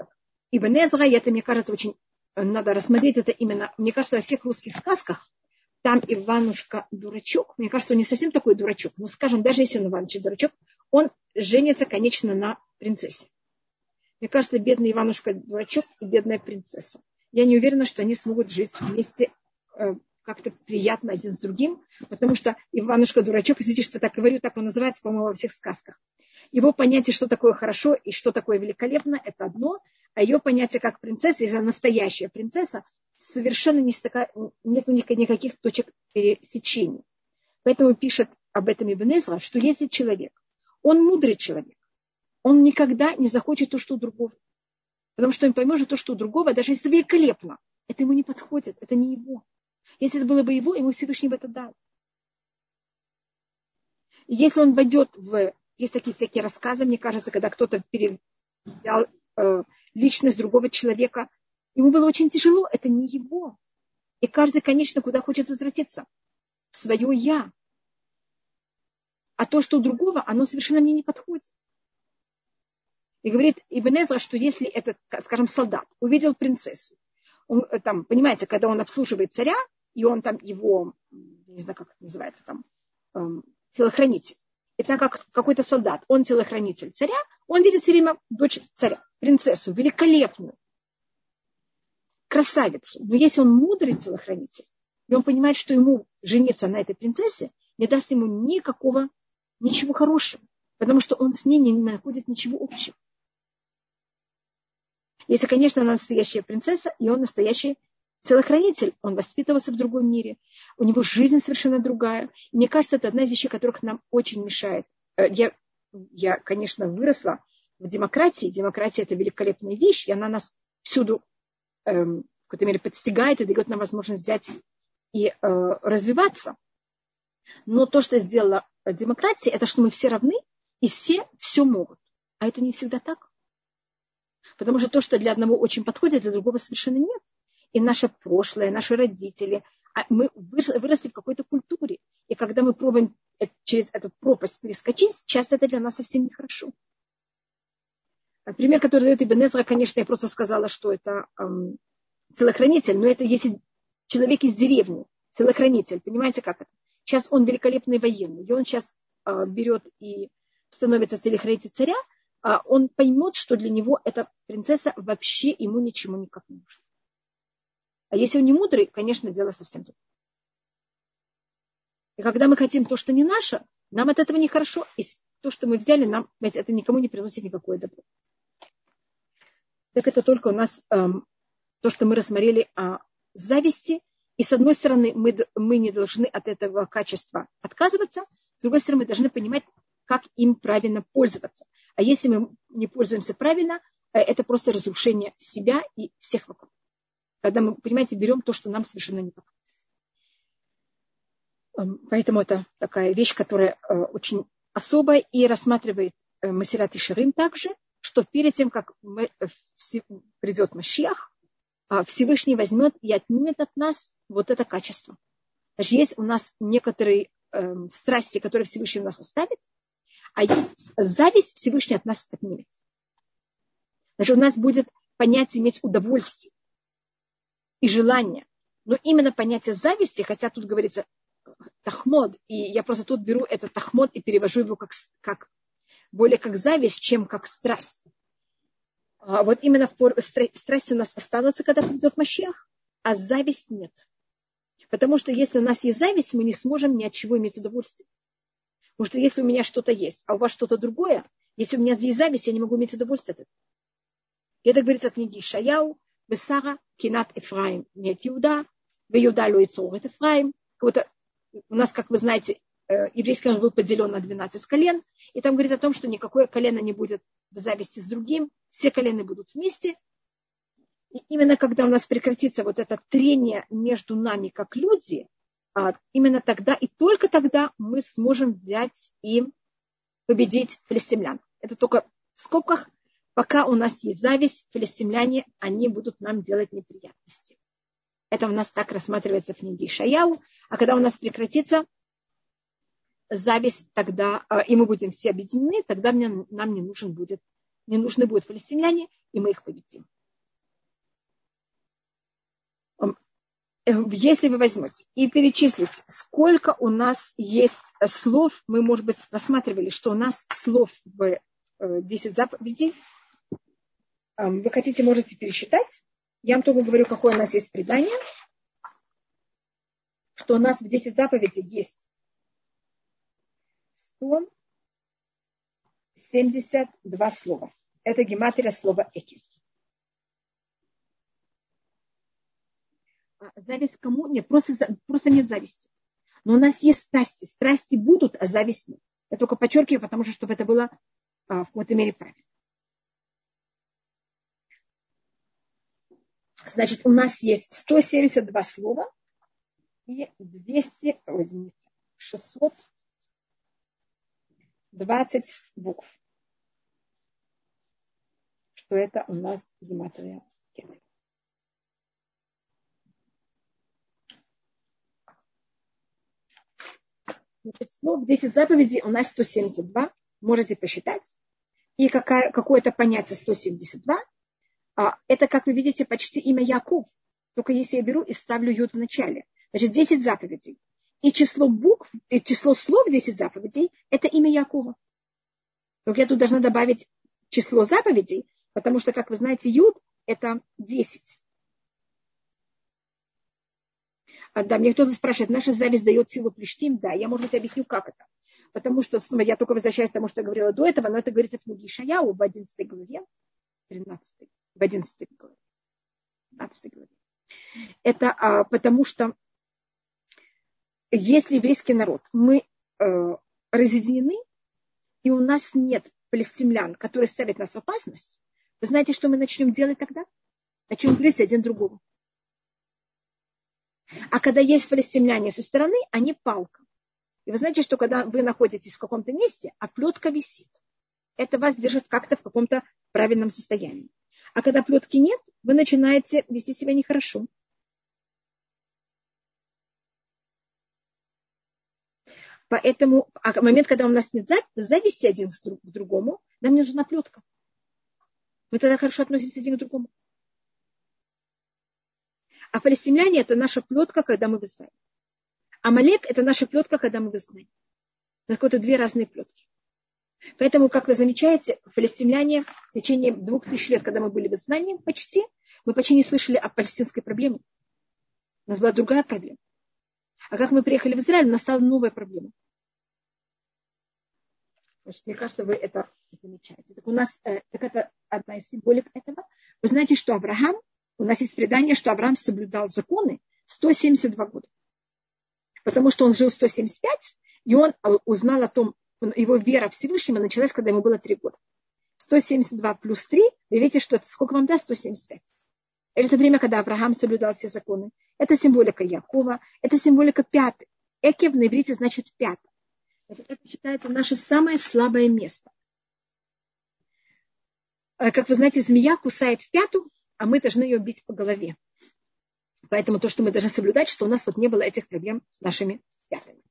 Ибн Эзра, и это, мне кажется, очень надо рассмотреть это именно, мне кажется, во всех русских сказках там Иванушка дурачок, мне кажется, он не совсем такой дурачок, но скажем, даже если он Иванович дурачок, он женится, конечно, на принцессе. Мне кажется, бедный Иванушка дурачок и бедная принцесса. Я не уверена, что они смогут жить вместе э, как-то приятно один с другим, потому что Иванушка дурачок, извините, что так говорю, так он называется, по-моему, во всех сказках. Его понятие, что такое хорошо и что такое великолепно, это одно, а ее понятие как принцесса, если она настоящая принцесса, совершенно не стака, нет никаких точек пересечения. Поэтому пишет об этом Ибн Эзра, что если человек, он мудрый человек, он никогда не захочет то, что у другого. Потому что он поймет, что то, что у другого, даже если великолепно, это ему не подходит, это не его. Если это было бы его, ему Всевышний бы это дал. Если он войдет в... Есть такие всякие рассказы, мне кажется, когда кто-то передал э, личность другого человека, ему было очень тяжело, это не его. И каждый, конечно, куда хочет возвратиться. В свое «я». А то, что у другого, оно совершенно мне не подходит. И говорит Ибн Эзра, что если этот, скажем, солдат увидел принцессу, он, э, там, понимаете, когда он обслуживает царя, и он там его, не знаю, как это называется, там, эм, телохранитель. Это как какой-то солдат, он телохранитель царя, он видит все время дочь царя, принцессу, великолепную, красавицу. Но если он мудрый телохранитель, и он понимает, что ему жениться на этой принцессе не даст ему никакого, ничего хорошего, потому что он с ней не находит ничего общего. Если, конечно, она настоящая принцесса, и он настоящий телохранитель, он воспитывался в другом мире, у него жизнь совершенно другая. И мне кажется, это одна из вещей, которых нам очень мешает. Э, я, я, конечно, выросла в демократии. Демократия – это великолепная вещь, и она нас всюду эм, в какой-то мере подстигает и дает нам возможность взять и э, развиваться. Но то, что сделала демократия, это что мы все равны, и все все могут. А это не всегда так. Потому что то, что для одного очень подходит, для другого совершенно нет и наше прошлое, наши родители. А мы выросли в какой-то культуре. И когда мы пробуем через эту пропасть перескочить, часто это для нас совсем нехорошо. А пример, который дает Ибн Эзра, конечно, я просто сказала, что это эм, телохранитель, но это если человек из деревни, телохранитель, понимаете, как это? Сейчас он великолепный военный, и он сейчас э, берет и становится телохранителем царя, э, он поймет, что для него эта принцесса вообще ему ничему никак не нужна. А если он не мудрый, конечно, дело совсем другое. И когда мы хотим то, что не наше, нам от этого нехорошо. И то, что мы взяли, нам это никому не приносит никакое добро. Так это только у нас эм, то, что мы рассмотрели о зависти. И с одной стороны, мы, мы не должны от этого качества отказываться, с другой стороны, мы должны понимать, как им правильно пользоваться. А если мы не пользуемся правильно, э, это просто разрушение себя и всех вокруг когда мы, понимаете, берем то, что нам совершенно не подходит. Эм, поэтому это такая вещь, которая э, очень особая и рассматривает э, Масират и Ширим также, что перед тем, как мы, э, придет Машиах, а, Всевышний возьмет и отнимет от нас вот это качество. Даже есть у нас некоторые э, страсти, которые Всевышний у нас оставит, а есть зависть Всевышний от нас отнимет. Значит, у нас будет понятие иметь удовольствие и желание. Но именно понятие зависти, хотя тут говорится тахмод, и я просто тут беру этот тахмод и перевожу его как, как более как зависть, чем как страсть. А вот именно страсть у нас останутся, когда придет Машех, а зависть нет. Потому что если у нас есть зависть, мы не сможем ни от чего иметь удовольствие. Потому что если у меня что-то есть, а у вас что-то другое, если у меня здесь зависть, я не могу иметь удовольствие от этого. И это говорится в книге Шаяу, Бесара кинат Эфраим нет Иуда, в Иуда Луицор Эфраим. У нас, как вы знаете, еврейский народ был поделен на 12 колен, и там говорится о том, что никакое колено не будет в зависти с другим, все колены будут вместе. И именно когда у нас прекратится вот это трение между нами как люди, а, именно тогда и только тогда мы сможем взять и победить филистимлян. Это только в скобках пока у нас есть зависть, филистимляне, они будут нам делать неприятности. Это у нас так рассматривается в книге Шаяу. А когда у нас прекратится зависть, тогда, а, и мы будем все объединены, тогда мне, нам не нужен будет, не нужны будут филистимляне, и мы их победим. э, если вы возьмете и перечислите, сколько у нас есть слов, мы, может быть, рассматривали, что у нас слов в 10 заповедей, вы хотите, можете пересчитать. Я вам только говорю, какое у нас есть предание, что у нас в 10 заповедей есть 172 слова. Это гематрия слова «эки». А зависть кому? Нет, просто, просто нет зависти. Но у нас есть страсти. Страсти будут, а зависть нет. Я только подчеркиваю, потому что чтобы это было а, в какой-то мере правильно. Значит, у нас есть 172 слова и 200, ой, извините, 620 букв. Что это у нас гематрия кеты. Значит, слов 10 заповедей у нас 172. Можете посчитать. И какая, какое-то понятие 172. А, это, как вы видите, почти имя Яков. Только если я беру и ставлю юд в начале. Значит, 10 заповедей. И число букв, и число слов 10 заповедей – это имя Якова. Только я тут должна добавить число заповедей, потому что, как вы знаете, юд – это 10. А, да, мне кто-то спрашивает, наша зависть дает силу Плештим? Да, я, может быть, объясню, как это. Потому что, снова, я только возвращаюсь к тому, что я говорила до этого, но это говорится в книге Шаяу в 11 главе, 13, в 11 главе, 15 главе. Это а, потому что если еврейский народ, мы э, разъединены, и у нас нет палестимлян, которые ставят нас в опасность, вы знаете, что мы начнем делать тогда? Начнем грызть один другого. А когда есть палестимляне со стороны, они палка. И вы знаете, что когда вы находитесь в каком-то месте, а плетка висит, это вас держит как-то в каком-то правильном состоянии. А когда плетки нет, вы начинаете вести себя нехорошо. Поэтому а момент, когда у нас нет зависти один к другому, нам нужна плетка. Мы тогда хорошо относимся один к другому. А палестиняне это наша плетка, когда мы в Израиле. А Малек это наша плетка, когда мы в изгнании. Это какие-то две разные плетки. Поэтому, как вы замечаете, палестиняне в течение двух тысяч лет, когда мы были в изгнании, почти, мы почти не слышали о палестинской проблеме. У нас была другая проблема. А как мы приехали в Израиль, у нас стала новая проблема. Значит, мне кажется, вы это замечаете. Так у нас, э, так это одна из символик этого. Вы знаете, что Авраам у нас есть предание, что Авраам соблюдал законы 172 года. Потому что он жил 175, и он э, узнал о том, его вера Всевышнего началась, когда ему было 3 года. 172 плюс 3, вы видите, что это сколько вам даст? 175. Это время, когда Авраам соблюдал все законы. Это символика Якова, это символика пятый. Экев на иврите значит пятый. Это считается наше самое слабое место. Э, как вы знаете, змея кусает в пяту, а мы должны ее бить по голове. Поэтому то, что мы должны соблюдать, что у нас вот не было этих проблем с нашими пятами.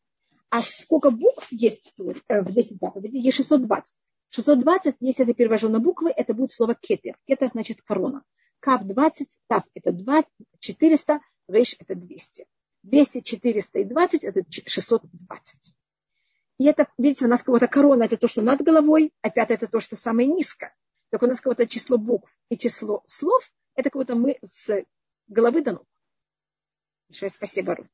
А сколько букв есть в 10 э, заповедей? Есть 620. 620, если я перевожу на буквы, это будет слово кетер. Кетер значит корона. Кав 20, тав это 2, 400, рейш это 200. 200, 400 и 20 это 620. И это, видите, у нас кого-то корона это то, что над головой, а пятое это то, что самое низкое. Так у нас какое-то число букв и число слов, это как-то мы с головы до ног. Большое спасибо, Рут.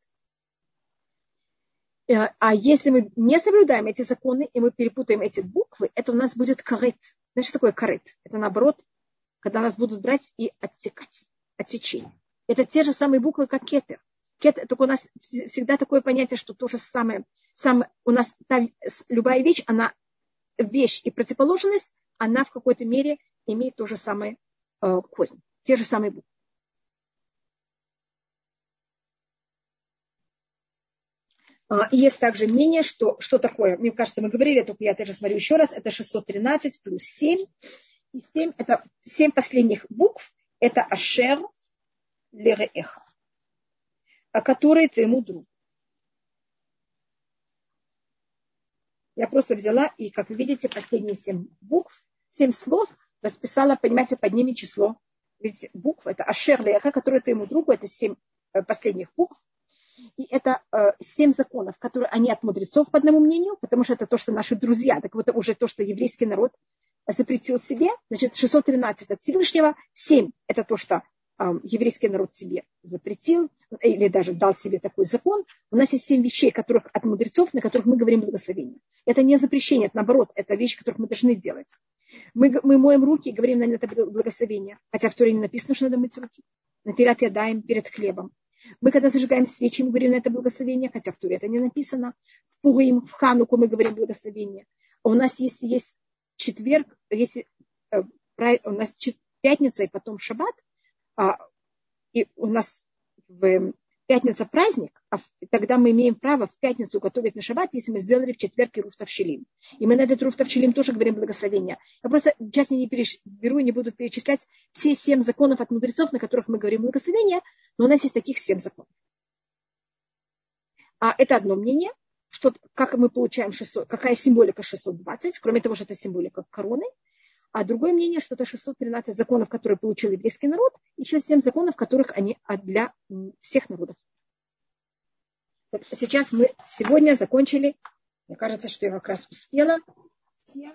Э, а если мы не соблюдаем эти законы, и мы перепутаем эти буквы, это у нас будет карет. Знаешь, что такое карет? Это наоборот, когда нас будут брать и отсекать, отсечение. Это те же самые буквы, как кетер. Кетер, только у нас всегда такое понятие, что то же самое. Сам, у нас та, любая вещь, она вещь и противоположность, она в какой-то мере имеет то же самое э, корень, те же самые буквы. Есть также мнение, что, что такое, мне кажется, мы говорили, только я тоже смотрю еще раз, это 613 плюс 7. И 7 это 7 последних букв, это Ашер Лереэха, которые твоему другу. Я просто взяла и, как вы видите, последние 7 букв семь слов расписала, понимаете, под ними число. Ведь буква это Ашер Леха, которая твоему другу, это семь э, последних букв. И это э, семь законов, которые они от мудрецов, по одному мнению, потому что это то, что наши друзья, так вот уже то, что еврейский народ запретил себе, значит, 613 от Всевышнего, 7 это то, что э, еврейский народ себе запретил, или даже дал себе такой закон. У нас есть семь вещей, которых от мудрецов, на которых мы говорим благословение. Это не запрещение, это наоборот, это вещи, которых мы должны делать. Мы, мы моем руки и говорим на это благословение, хотя в Торе не написано, что надо мыть руки. На тират ядаем перед хлебом. Мы, когда зажигаем свечи, мы говорим на это благословение, хотя в Туре это не написано. В Пугаим, в Хануку мы говорим благословение. А у нас есть, есть четверг, если э, у нас пятница и потом шаббат, а, и у нас в пятница праздник, а тогда мы имеем право в пятницу готовить на шаббат, если мы сделали в четверг Руфтов Шелим. И мы на этот Руфтов Шелим тоже говорим благословение. Я просто сейчас не беру и не буду перечислять все семь законов от мудрецов, на которых мы говорим благословение, но у нас есть таких семь законов. А это одно мнение, что, как мы получаем 600, какая символика 620, кроме того, что это символика короны. А другое мнение, что это 613 законов, которые получил еврейский народ, еще 7 законов, которых они для всех народов. Сейчас мы сегодня закончили, мне кажется, что я как раз успела все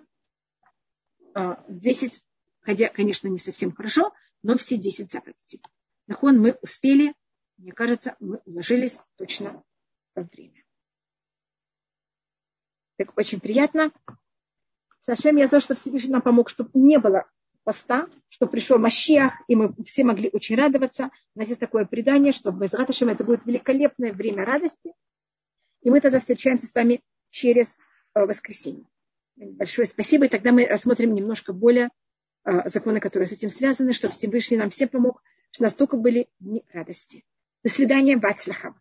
10, а, хотя, конечно, не совсем хорошо, но все 10 заповедей. Нахон мы успели, мне кажется, мы уложились точно во время. Так очень приятно. Сашем, я за что Всевышний нам помог, чтобы не было поста, что пришел Машиах, и мы все могли очень радоваться. У нас есть такое предание, что в Безраташем это будет великолепное время радости. И мы тогда встречаемся с вами через э, воскресенье. Большое спасибо. И тогда мы рассмотрим немножко более э, законы, которые с этим связаны, чтобы Всевышний нам всем помог, что настолько были дни радости. До свидания, Бацлахам.